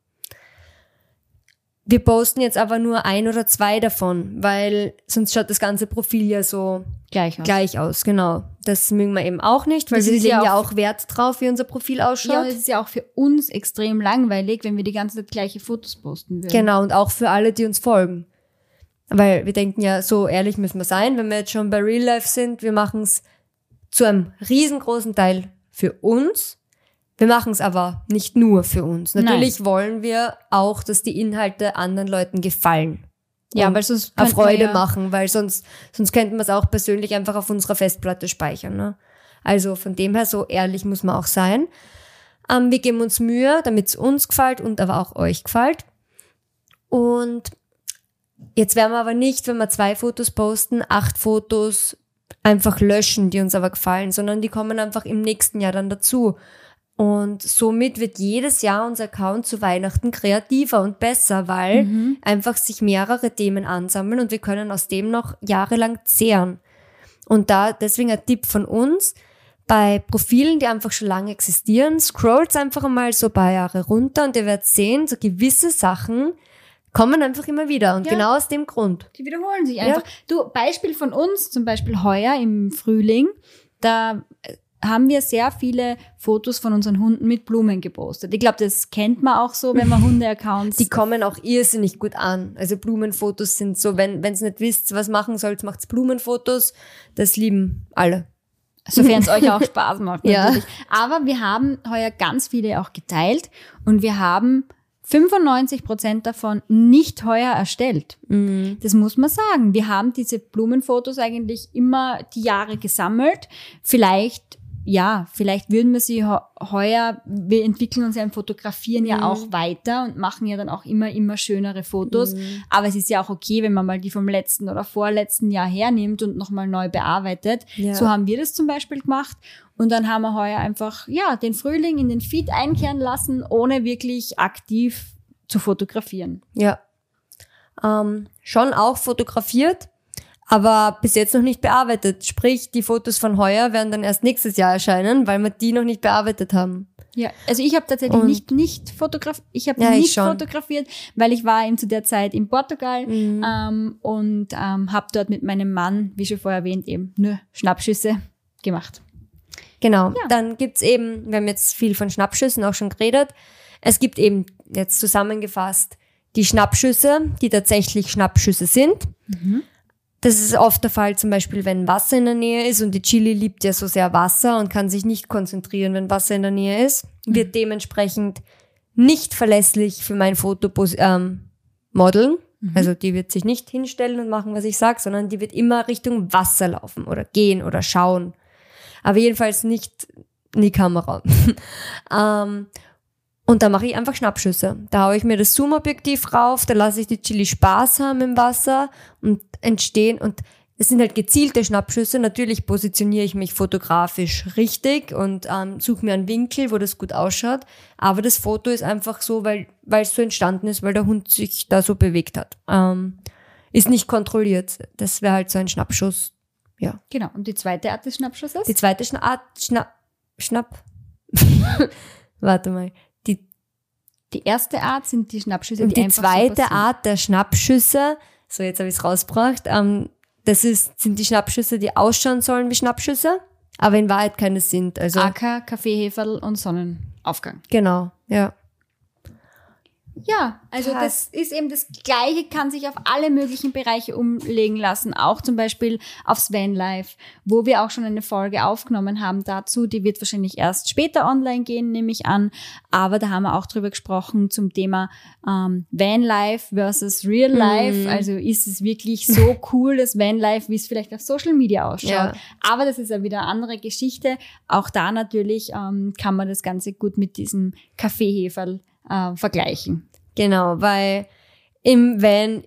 [SPEAKER 2] Wir posten jetzt aber nur ein oder zwei davon, weil sonst schaut das ganze Profil ja so gleich aus. Gleich aus, genau. Das mögen wir eben auch nicht, weil das wir legen ja auch, Wert drauf, wie unser Profil ausschaut. Ja,
[SPEAKER 1] und es ist ja auch für uns extrem langweilig, wenn wir die ganze Zeit gleiche Fotos posten würden.
[SPEAKER 2] Genau, und auch für alle, die uns folgen. Weil wir denken ja, so ehrlich müssen wir sein, wenn wir jetzt schon bei Real Life sind, wir machen es zu einem riesengroßen Teil für uns wir machen es aber nicht nur für uns. Natürlich Nein. wollen wir auch, dass die Inhalte anderen Leuten gefallen. Ja, weil sonst eine Freude ja machen, weil sonst, sonst könnten wir es auch persönlich einfach auf unserer Festplatte speichern. Ne? Also von dem her, so ehrlich muss man auch sein. Ähm, wir geben uns Mühe, damit es uns gefällt und aber auch euch gefällt. Und jetzt werden wir aber nicht, wenn wir zwei Fotos posten, acht Fotos einfach löschen, die uns aber gefallen, sondern die kommen einfach im nächsten Jahr dann dazu. Und somit wird jedes Jahr unser Account zu Weihnachten kreativer und besser, weil mhm. einfach sich mehrere Themen ansammeln und wir können aus dem noch jahrelang zehren. Und da deswegen ein Tipp von uns, bei Profilen, die einfach schon lange existieren, scrollt einfach mal so ein paar Jahre runter und ihr werdet sehen, so gewisse Sachen kommen einfach immer wieder und
[SPEAKER 1] Ja.
[SPEAKER 2] genau aus dem Grund.
[SPEAKER 1] Die wiederholen sich einfach. Du, Beispiel von uns, zum Beispiel heuer im Frühling, da äh, haben wir sehr viele Fotos von unseren Hunden mit Blumen gepostet. Ich glaube, das kennt man auch so, wenn man Hunde-Accounts.
[SPEAKER 2] Die kommen auch irrsinnig gut an. Also Blumenfotos sind so, wenn wenn's nicht wisst, was machen sollt, macht's Blumenfotos. Das lieben alle.
[SPEAKER 1] Sofern es euch auch Spaß macht,
[SPEAKER 2] Ja.
[SPEAKER 1] natürlich. Aber wir haben heuer ganz viele auch geteilt und wir haben 95 Prozent davon nicht heuer erstellt.
[SPEAKER 2] Mhm.
[SPEAKER 1] Das muss man sagen. Wir haben diese Blumenfotos eigentlich immer die Jahre gesammelt. Vielleicht, ja, vielleicht würden wir sie heu- heuer, wir entwickeln uns ja im Fotografieren ja auch weiter und machen ja dann auch immer, immer schönere Fotos. Aber es ist ja auch okay, wenn man mal die vom letzten oder vorletzten Jahr hernimmt und nochmal neu bearbeitet.
[SPEAKER 2] Ja.
[SPEAKER 1] So haben wir das zum Beispiel gemacht. Und dann haben wir heuer einfach, ja, den Frühling in den Feed einkehren lassen, ohne wirklich aktiv zu fotografieren.
[SPEAKER 2] Ja. Ähm, schon auch fotografiert, aber bis jetzt noch nicht bearbeitet. Sprich, die Fotos von heuer werden dann erst nächstes Jahr erscheinen, weil wir die noch nicht bearbeitet haben.
[SPEAKER 1] Ja, also ich habe tatsächlich
[SPEAKER 2] Und-
[SPEAKER 1] nicht nicht fotografiert, ich habe
[SPEAKER 2] Ja, ich
[SPEAKER 1] nicht
[SPEAKER 2] schon.
[SPEAKER 1] fotografiert, weil ich war eben zu der Zeit in Portugal
[SPEAKER 2] Mhm.
[SPEAKER 1] ähm, und ähm, habe dort mit meinem Mann, wie schon vorher erwähnt, eben nur Schnappschüsse gemacht.
[SPEAKER 2] Genau. Dann gibt's eben, wir haben jetzt viel von Schnappschüssen auch schon geredet. Es gibt eben jetzt zusammengefasst die Schnappschüsse, die tatsächlich Schnappschüsse sind. Das ist oft der Fall, zum Beispiel, wenn Wasser in der Nähe ist und die Chili liebt ja so sehr Wasser und kann sich nicht konzentrieren, wenn Wasser in der Nähe ist, wird dementsprechend nicht verlässlich für mein Foto ähm, modeln. Also die wird sich nicht hinstellen und machen, was ich sag, sondern die wird immer Richtung Wasser laufen oder gehen oder schauen. Aber jedenfalls nicht in die Kamera. ähm, und da mache ich einfach Schnappschüsse. Da haue ich mir das Zoom-Objektiv rauf, da lasse ich die Chili Spaß haben im Wasser und entstehen. Und es sind halt gezielte Schnappschüsse. Natürlich positioniere ich mich fotografisch richtig und ähm, suche mir einen Winkel, wo das gut ausschaut. Aber das Foto ist einfach so, weil weil es so entstanden ist, weil der Hund sich da so bewegt hat. Ähm, ist nicht kontrolliert. Das wäre halt so ein Schnappschuss. Ja.
[SPEAKER 1] Genau. Und die zweite Art des Schnappschusses?
[SPEAKER 2] Die zweite Schna Art, Schnapp, Schnapp. Warte mal. Die,
[SPEAKER 1] erste Art sind die Schnappschüsse,
[SPEAKER 2] und
[SPEAKER 1] die,
[SPEAKER 2] die
[SPEAKER 1] so
[SPEAKER 2] zweite
[SPEAKER 1] passieren.
[SPEAKER 2] Art der Schnappschüsse, so jetzt habe ich es rausgebracht, ähm, das ist, sind die Schnappschüsse, die ausschauen sollen wie Schnappschüsse, aber in Wahrheit keine sind. Also,
[SPEAKER 1] Acker, Kaffeeheferl und Sonnenaufgang.
[SPEAKER 2] genau, ja.
[SPEAKER 1] Ja, also
[SPEAKER 2] Krass.
[SPEAKER 1] das ist eben das Gleiche, kann sich auf alle möglichen Bereiche umlegen lassen, auch zum Beispiel aufs Vanlife, wo wir auch schon eine Folge aufgenommen haben dazu. Die wird wahrscheinlich erst später online gehen, nehme ich an. Aber da haben wir auch drüber gesprochen zum Thema ähm, Vanlife versus Real Life. Also ist es wirklich so cool, das Vanlife, wie es vielleicht auf Social Media ausschaut.
[SPEAKER 2] Ja.
[SPEAKER 1] Aber das ist ja wieder eine andere Geschichte. Auch da natürlich ähm, kann man das Ganze gut mit diesem Kaffeeheferl äh, vergleichen.
[SPEAKER 2] Genau, weil im Van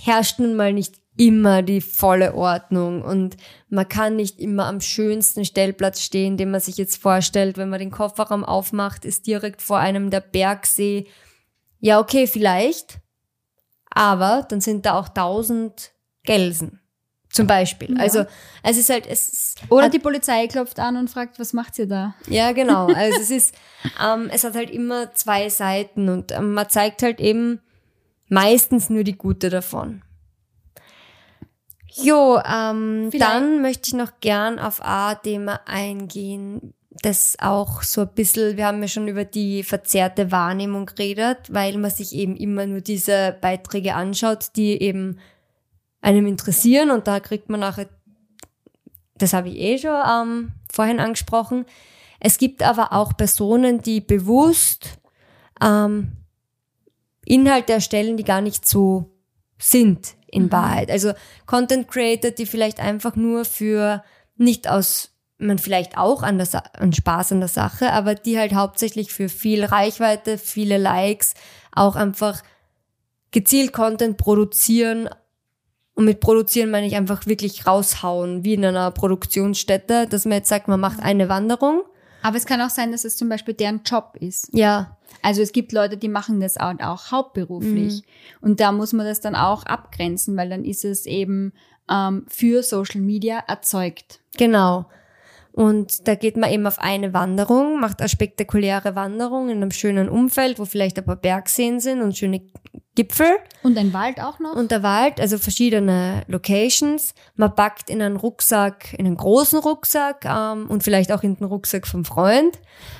[SPEAKER 2] herrscht nun mal nicht immer die volle Ordnung und man kann nicht immer am schönsten Stellplatz stehen, den man sich jetzt vorstellt. Wenn man den Kofferraum aufmacht, ist direkt vor einem der Bergsee. Ja, okay, vielleicht. Aber dann sind da auch tausend Gelsen. Zum Beispiel.
[SPEAKER 1] Ja.
[SPEAKER 2] Also, es ist halt, es
[SPEAKER 1] Oder
[SPEAKER 2] hat-
[SPEAKER 1] die Polizei klopft an und fragt, was macht ihr da?
[SPEAKER 2] ja, genau. Also es ist, ähm, es hat halt immer zwei Seiten und ähm, man zeigt halt eben meistens nur die gute davon. Jo, ähm,
[SPEAKER 1] Vielleicht-
[SPEAKER 2] dann möchte ich noch gern auf ein Thema eingehen, das auch so ein bisschen, wir haben ja schon über die verzerrte Wahrnehmung geredet, weil man sich eben immer nur diese Beiträge anschaut, die eben einem interessieren und da kriegt man nachher, das habe ich eh schon ähm, vorhin angesprochen, es gibt aber auch Personen, die bewusst ähm, Inhalte erstellen, die gar nicht so sind in Wahrheit. Also Content Creator, die vielleicht einfach nur für nicht aus man vielleicht auch an, der Sa an Spaß an der Sache, aber die halt hauptsächlich für viel Reichweite, viele Likes, auch einfach gezielt Content produzieren. Und mit produzieren meine ich einfach wirklich raushauen, wie in einer Produktionsstätte, dass man jetzt sagt, man macht eine Wanderung.
[SPEAKER 1] Aber es kann auch sein, dass es zum Beispiel deren Job ist.
[SPEAKER 2] Ja,
[SPEAKER 1] Also es gibt Leute, die machen das auch, auch hauptberuflich. Und da muss man das dann auch abgrenzen, weil dann ist es eben ähm, für Social Media erzeugt.
[SPEAKER 2] Genau. Und da geht man eben auf eine Wanderung, macht eine spektakuläre Wanderung in einem schönen Umfeld, wo vielleicht ein paar Bergseen sind und schöne Gipfel.
[SPEAKER 1] Und ein Wald auch noch?
[SPEAKER 2] Und der Wald, also verschiedene Locations. Man packt in einen Rucksack, in einen großen Rucksack ähm, und vielleicht auch in den Rucksack vom Freund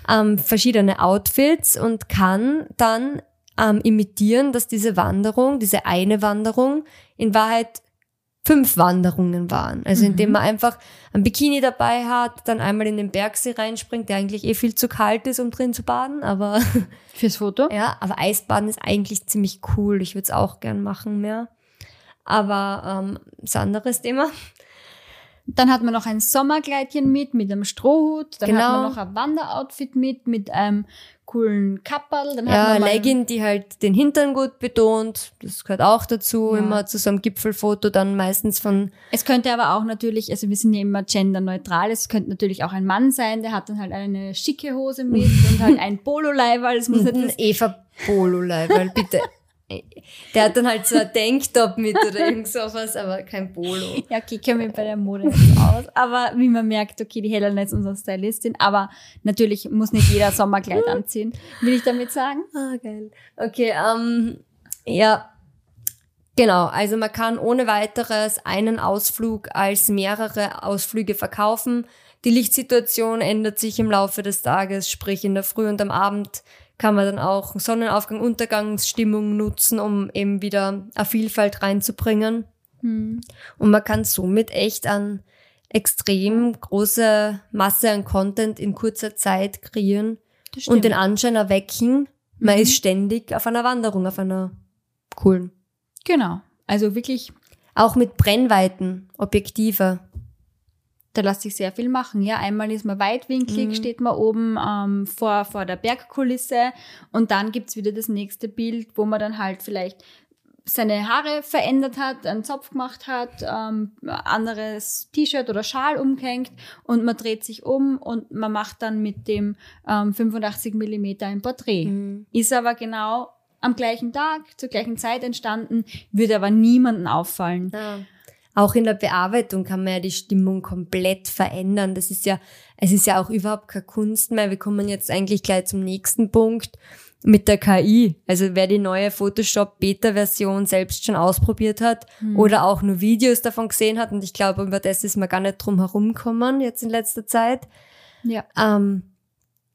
[SPEAKER 2] ähm, verschiedene Outfits und kann dann ähm, imitieren, dass diese Wanderung, diese eine Wanderung in Wahrheit fünf Wanderungen waren. Also indem
[SPEAKER 1] Mhm.
[SPEAKER 2] man einfach ein Bikini dabei hat, dann einmal in den Bergsee reinspringt, der eigentlich eh viel zu kalt ist, um drin zu baden, aber
[SPEAKER 1] Fürs Foto?
[SPEAKER 2] ja, aber Eisbaden ist eigentlich ziemlich cool. Ich würde es auch gern machen mehr. Aber ähm, ist ein anderes Thema.
[SPEAKER 1] Dann hat man noch ein Sommerkleidchen mit, mit einem Strohhut. Dann hat
[SPEAKER 2] Genau.
[SPEAKER 1] man noch ein Wanderoutfit mit, mit einem coolen Kapperl. Dann hat
[SPEAKER 2] Ja, Legging, die halt den Hintern gut betont. Das gehört auch dazu.
[SPEAKER 1] Ja.
[SPEAKER 2] Immer zu so einem Gipfelfoto dann meistens von
[SPEAKER 1] Es könnte aber auch natürlich, also wir sind ja immer genderneutral, es könnte natürlich auch ein Mann sein, der hat dann halt eine schicke Hose mit und halt ein Pololeiberl. Es muss nicht
[SPEAKER 2] ein Eva Polo-Leib, weil bitte. Der hat dann halt so ein Tanktop mit oder irgend sowas, aber kein Polo.
[SPEAKER 1] Ja, okay, kennen wir bei der Mode nicht aus. Aber wie man merkt, okay, die Helena ist unsere Stylistin. Aber natürlich muss nicht jeder Sommerkleid anziehen. Will ich damit sagen?
[SPEAKER 2] Ah, geil. Okay, ähm, ja. Genau, also man kann ohne weiteres einen Ausflug als mehrere Ausflüge verkaufen. Die Lichtsituation ändert sich im Laufe des Tages, sprich in der Früh und am Abend kann man dann auch Sonnenaufgang, Untergangsstimmung nutzen, um eben wieder eine Vielfalt reinzubringen.
[SPEAKER 1] Hm.
[SPEAKER 2] Und man kann somit echt an extrem große Masse an Content in kurzer Zeit kreieren und den. Anschein erwecken, man
[SPEAKER 1] Mhm.
[SPEAKER 2] ist ständig auf einer Wanderung, auf einer coolen.
[SPEAKER 1] Genau. Also wirklich,
[SPEAKER 2] Auch mit Brennweiten, Objektive.
[SPEAKER 1] Da lässt sich sehr viel machen. Ja, einmal ist man weitwinklig,
[SPEAKER 2] Mhm.
[SPEAKER 1] steht man oben ähm, vor, vor der Bergkulisse und dann gibt's wieder das nächste Bild, wo man dann halt vielleicht seine Haare verändert hat, einen Zopf gemacht hat, ähm, anderes T-Shirt oder Schal umgehängt und man dreht sich um und man macht dann mit dem ähm, 85 Millimeter ein Porträt.
[SPEAKER 2] Mhm.
[SPEAKER 1] Ist aber genau am gleichen Tag, zur gleichen Zeit entstanden, würde aber niemanden auffallen.
[SPEAKER 2] Ja. Auch in der Bearbeitung kann man ja die Stimmung komplett verändern. Das ist ja, es ist ja auch überhaupt keine Kunst mehr. Wir kommen jetzt eigentlich gleich zum nächsten Punkt mit der KI. Also wer die neue Photoshop Beta-Version selbst schon ausprobiert hat oder auch nur Videos davon gesehen hat, und ich glaube, über das ist man gar nicht drum herumkommen jetzt in letzter Zeit,
[SPEAKER 1] Ja.
[SPEAKER 2] ähm,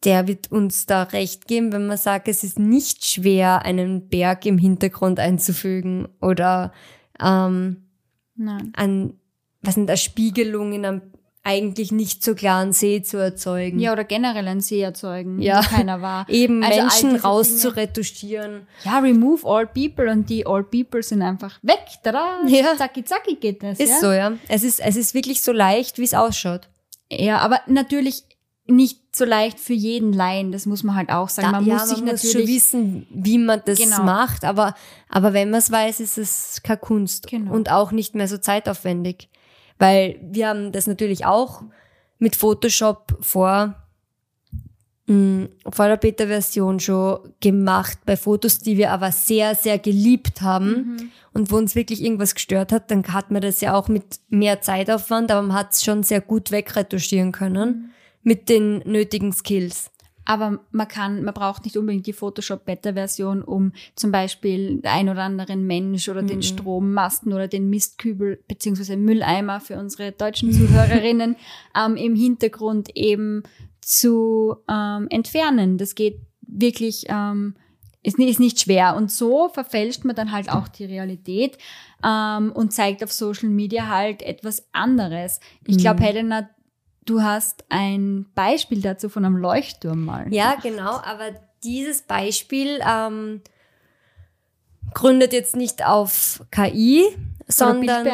[SPEAKER 2] der wird uns da recht geben, wenn man sagt, es ist nicht schwer, einen Berg im Hintergrund einzufügen oder ähm,
[SPEAKER 1] Nein.
[SPEAKER 2] an, was sind eine Spiegelung in einem eigentlich nicht so klaren See zu erzeugen.
[SPEAKER 1] Ja, oder generell ein See erzeugen,
[SPEAKER 2] Ja.
[SPEAKER 1] wo keiner war.
[SPEAKER 2] Eben
[SPEAKER 1] Also
[SPEAKER 2] Menschen rauszuretuschieren.
[SPEAKER 1] Ja, remove all people und die all people sind einfach weg. Tada,
[SPEAKER 2] Ja.
[SPEAKER 1] zacki zacki geht das.
[SPEAKER 2] Ist
[SPEAKER 1] ja?
[SPEAKER 2] so, ja. Es ist, es ist wirklich so leicht, wie es ausschaut.
[SPEAKER 1] Ja, aber natürlich nicht so leicht für jeden Laien, das muss man halt auch sagen. man
[SPEAKER 2] ja,
[SPEAKER 1] muss sich
[SPEAKER 2] man muss
[SPEAKER 1] natürlich
[SPEAKER 2] schon wissen, wie man das
[SPEAKER 1] Genau.
[SPEAKER 2] macht, aber, aber wenn man es weiß, ist es keine Kunst
[SPEAKER 1] Genau.
[SPEAKER 2] und auch nicht mehr so zeitaufwendig. Weil wir haben das natürlich auch mit Photoshop vor, mh, vor der Beta-Version schon gemacht, bei Fotos, die wir aber sehr, sehr geliebt haben
[SPEAKER 1] Mhm.
[SPEAKER 2] und wo uns wirklich irgendwas gestört hat, dann hat man das ja auch mit mehr Zeitaufwand, aber man hat es schon sehr gut wegretuschieren können
[SPEAKER 1] Mhm.
[SPEAKER 2] Mit den nötigen Skills.
[SPEAKER 1] Aber man kann, man braucht nicht unbedingt die Photoshop-Beta-Version, um zum Beispiel ein oder anderen Mensch oder den Strommasten oder den Mistkübel beziehungsweise Mülleimer für unsere deutschen Zuhörerinnen ähm, im Hintergrund eben zu ähm, entfernen. Das geht wirklich, ähm, ist, nicht- ist nicht schwer. Und so verfälscht man dann halt auch die Realität ähm, und zeigt auf Social Media halt etwas anderes. Ich glaube, Helena, du hast ein Beispiel dazu von einem Leuchtturm mal.
[SPEAKER 2] Ja, genau, aber dieses Beispiel ähm, gründet jetzt nicht auf KI, sondern,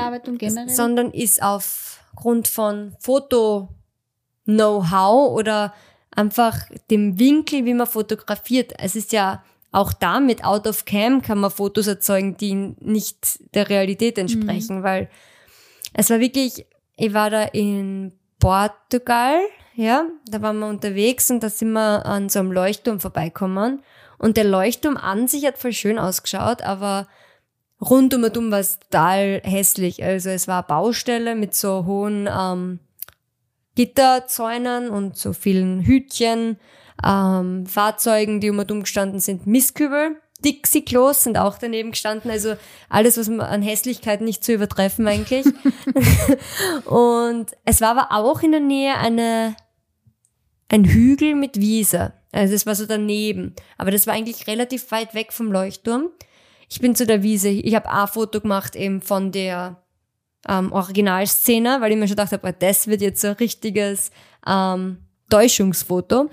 [SPEAKER 2] sondern ist aufgrund von Foto-Know-how oder einfach dem Winkel, wie man fotografiert. Es ist ja auch damit, out of cam kann man Fotos erzeugen, die nicht der Realität entsprechen, weil es war wirklich, ich war da in Portugal, ja, da waren wir unterwegs und da sind wir an so einem Leuchtturm vorbeikommen. Und der Leuchtturm an sich hat voll schön ausgeschaut, aber rund um und um war es total hässlich. Also es war Baustelle mit so hohen ähm, Gitterzäunen und so vielen Hütchen, ähm, Fahrzeugen, die um und um gestanden sind, Mistkübel. Dixie-Klos sind auch daneben gestanden, also alles, was man an Hässlichkeit nicht zu übertreffen eigentlich. und es war aber auch in der Nähe eine, ein Hügel mit Wiese. Also es war so daneben. Aber das war eigentlich relativ weit weg vom Leuchtturm. Ich bin zu der Wiese, ich habe ein Foto gemacht eben von der ähm, Originalszene, weil ich mir schon gedacht habe, das wird jetzt so ein richtiges ähm, Täuschungsfoto.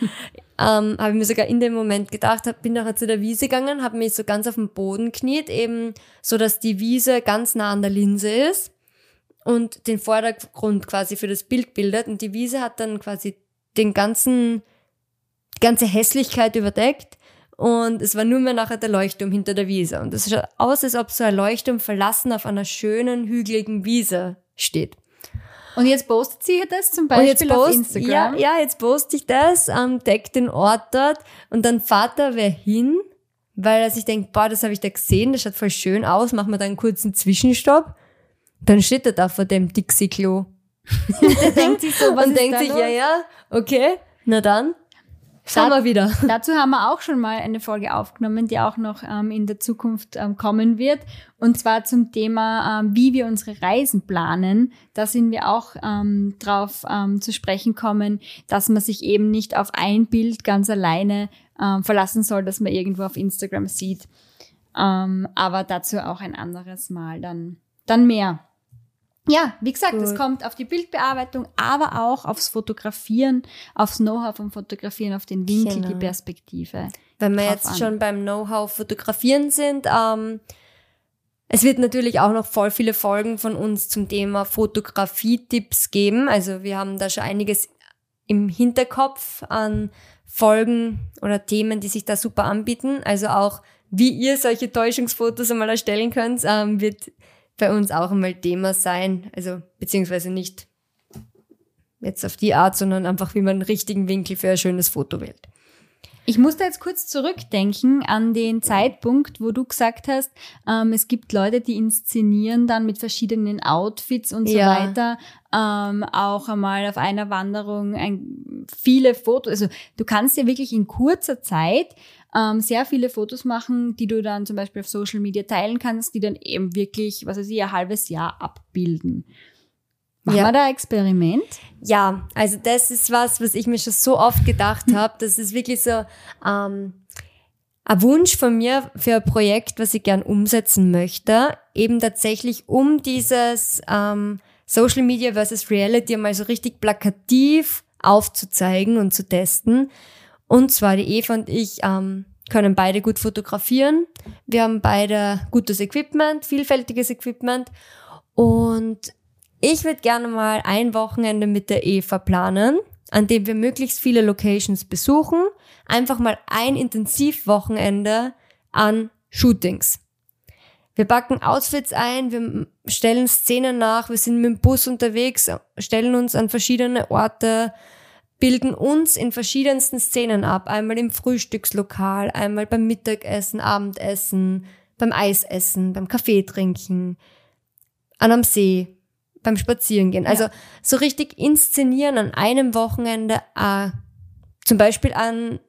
[SPEAKER 2] ähm, habe ich mir sogar in dem Moment gedacht, hab, bin nachher zu der Wiese gegangen, habe mich so ganz auf den Boden kniet, eben so, dass die Wiese ganz nah an der Linse ist und den Vordergrund quasi für das Bild bildet. Und die Wiese hat dann quasi den ganzen, die ganze Hässlichkeit überdeckt. Und es war nur mehr nachher der Leuchtturm hinter der Wiese. Und es schaut aus, als ob so ein Leuchtturm verlassen auf einer schönen, hügeligen Wiese steht.
[SPEAKER 1] Und jetzt postet sie das zum Beispiel post, auf Instagram?
[SPEAKER 2] Ja, ja, jetzt poste ich das, ähm, deck den Ort dort und dann fahrt da wer hin, weil er sich denkt, boah, das habe ich da gesehen, das schaut voll schön aus, machen wir da einen kurzen Zwischenstopp. Dann steht er da vor dem Dixie-Klo. der denkt sich so, was Und denkt sich, los? ja, ja, okay, na dann. Schauen wir wieder.
[SPEAKER 1] Dazu haben wir auch schon mal eine Folge aufgenommen, die auch noch ähm, in der Zukunft ähm, kommen wird. Und zwar zum Thema, ähm, wie wir unsere Reisen planen. Da sind wir auch ähm, drauf ähm, zu sprechen kommen, dass man sich eben nicht auf ein Bild ganz alleine ähm, verlassen soll, das man irgendwo auf Instagram sieht. Aber dazu auch ein anderes Mal dann, dann mehr. Ja, wie gesagt, es kommt auf die Bildbearbeitung, aber auch aufs Fotografieren, aufs Know-how vom Fotografieren, auf den Winkel, genau. die Perspektive.
[SPEAKER 2] Wenn wir jetzt an. schon beim Know-how Fotografieren sind, ähm, es wird natürlich auch noch voll viele Folgen von uns zum Thema Fotografie-Tipps geben. Also wir haben da schon einiges im Hinterkopf an Folgen oder Themen, die sich da super anbieten. Also auch, wie ihr solche Täuschungsfotos einmal erstellen könnt, ähm, wird bei uns auch einmal Thema sein. Also beziehungsweise nicht jetzt auf die Art, sondern einfach, wie man einen richtigen Winkel für ein schönes Foto wählt.
[SPEAKER 1] Ich musste jetzt kurz zurückdenken an den Zeitpunkt, wo du gesagt hast, ähm, es gibt Leute, die inszenieren dann mit verschiedenen Outfits und so ja. weiter. Ähm, auch einmal auf einer Wanderung ein, viele Fotos. Also du kannst ja wirklich in kurzer Zeit ähm, sehr viele Fotos machen, die du dann zum Beispiel auf Social Media teilen kannst, die dann eben wirklich, was weiß ich, ein halbes Jahr abbilden. Machen ja. wir da ein Experiment?
[SPEAKER 2] Ja, also das ist was, was ich mir schon so oft gedacht habe. Das ist wirklich so ähm, ein Wunsch von mir für ein Projekt, was ich gern umsetzen möchte. Eben tatsächlich um dieses ähm, Social Media versus Reality mal so richtig plakativ aufzuzeigen und zu testen. Und zwar die Eva und ich ähm, können beide gut fotografieren. Wir haben beide gutes Equipment, vielfältiges Equipment. Und ich würde gerne mal ein Wochenende mit der Eva planen, an dem wir möglichst viele Locations besuchen. Einfach mal ein Intensivwochenende an Shootings. Wir packen Outfits ein, wir stellen Szenen nach, wir sind mit dem Bus unterwegs, stellen uns an verschiedene Orte, bilden uns in verschiedensten Szenen ab. Einmal im Frühstückslokal, einmal beim Mittagessen, Abendessen, beim Eisessen, beim Kaffee trinken, an einem See, beim Spazierengehen. Also so richtig inszenieren an einem Wochenende, äh, zum Beispiel an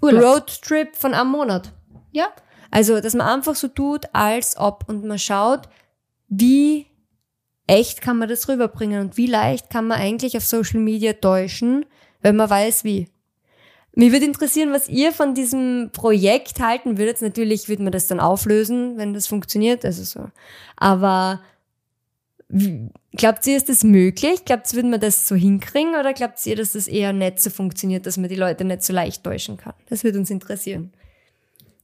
[SPEAKER 2] Urlaub. Roadtrip von einem Monat.
[SPEAKER 1] Ja.
[SPEAKER 2] Also, dass man einfach so tut, als ob und man schaut, wie echt kann man das rüberbringen und wie leicht kann man eigentlich auf Social Media täuschen, wenn man weiß wie. Mir würde interessieren, was ihr von diesem Projekt halten würdet. Natürlich würde man das dann auflösen, wenn das funktioniert, also so. Aber glaubt ihr, ist das möglich? Glaubt ihr, würden wir das so hinkriegen oder glaubt ihr, dass das eher nicht so funktioniert, dass man die Leute nicht so leicht täuschen kann? Das würde uns interessieren.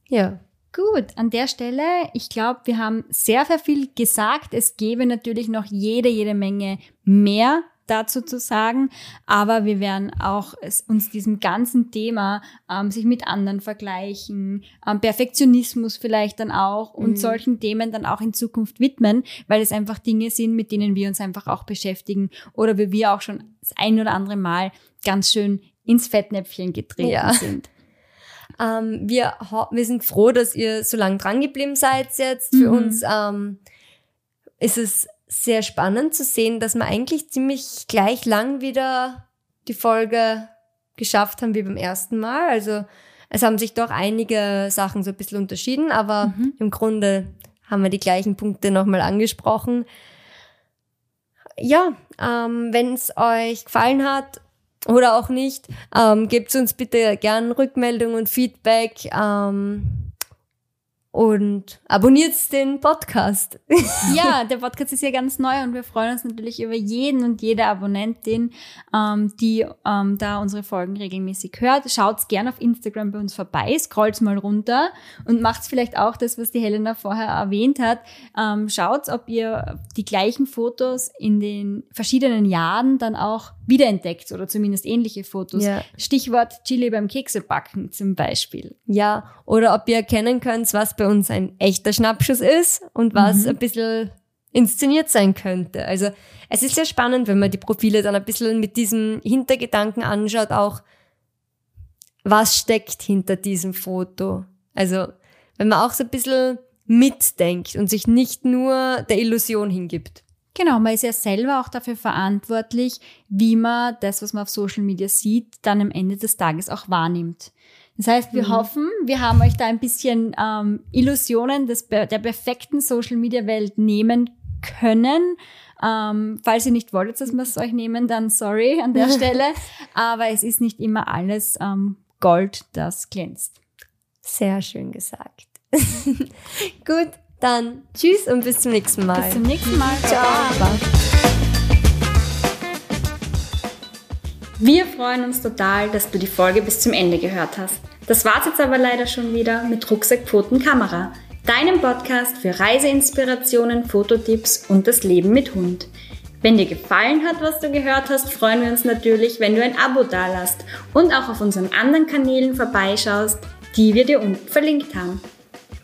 [SPEAKER 2] Ja.
[SPEAKER 1] Gut, an der Stelle, ich glaube, wir haben sehr, sehr viel gesagt. Es gäbe natürlich noch jede, jede Menge mehr dazu zu sagen, aber wir werden auch uns diesem ganzen Thema, ähm, sich mit anderen vergleichen, ähm, Perfektionismus vielleicht dann auch und mhm. solchen Themen dann auch in Zukunft widmen, weil es einfach Dinge sind, mit denen wir uns einfach auch beschäftigen oder wie wir auch schon das ein oder andere Mal ganz schön ins Fettnäpfchen getreten ja. sind.
[SPEAKER 2] Ähm, wir, wir sind froh, dass ihr so lange dran geblieben seid jetzt. Für mhm. uns ähm, ist es sehr spannend zu sehen, dass wir eigentlich ziemlich gleich lang wieder die Folge geschafft haben wie beim ersten Mal. Also es haben sich doch einige Sachen so ein bisschen unterschieden, aber mhm. im Grunde haben wir die gleichen Punkte nochmal angesprochen. Ja, ähm, wenn es euch gefallen hat oder auch nicht, ähm, gebt uns bitte gern Rückmeldung und Feedback. Ähm, und abonniert den Podcast.
[SPEAKER 1] ja, der Podcast ist ja ganz neu und wir freuen uns natürlich über jeden und jede Abonnentin, ähm, die ähm, da unsere Folgen regelmäßig hört. Schaut's gerne auf Instagram bei uns vorbei, scrollt's mal runter und macht's vielleicht auch das, was die Helena vorher erwähnt hat. Ähm, schaut's, ob ihr die gleichen Fotos in den verschiedenen Jahren dann auch wiederentdeckt oder zumindest ähnliche Fotos. Ja. Stichwort Chili beim Keksebacken zum Beispiel.
[SPEAKER 2] Ja, oder ob ihr erkennen könnt, was bei uns ein echter Schnappschuss ist und was mhm. ein bisschen inszeniert sein könnte. Also es ist sehr spannend, wenn man die Profile dann ein bisschen mit diesem Hintergedanken anschaut, auch was steckt hinter diesem Foto. Also wenn man auch so ein bisschen mitdenkt und sich nicht nur der Illusion hingibt.
[SPEAKER 1] Genau, man ist ja selber auch dafür verantwortlich, wie man das, was man auf Social Media sieht, dann am Ende des Tages auch wahrnimmt. Das heißt, wir mhm. hoffen, wir haben euch da ein bisschen ähm, Illusionen des, der perfekten Social Media Welt nehmen können. Ähm, falls ihr nicht wolltet, dass wir es euch nehmen, dann sorry an der Stelle. Aber es ist nicht immer alles ähm, Gold, das glänzt.
[SPEAKER 2] Sehr schön gesagt. Gut, dann tschüss und bis zum nächsten Mal.
[SPEAKER 1] Bis zum nächsten Mal.
[SPEAKER 2] Ciao.
[SPEAKER 3] Wir freuen uns total, dass du die Folge bis zum Ende gehört hast. Das war's jetzt aber leider schon wieder mit Rucksack Pfoten Kamera, deinem Podcast für Reiseinspirationen, Fototipps und das Leben mit Hund. Wenn dir gefallen hat, was du gehört hast, freuen wir uns natürlich, wenn du ein Abo dalasst und auch auf unseren anderen Kanälen vorbeischaust, die wir dir unten verlinkt haben.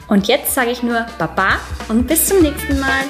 [SPEAKER 3] Und jetzt sage ich nur Baba und bis zum nächsten Mal.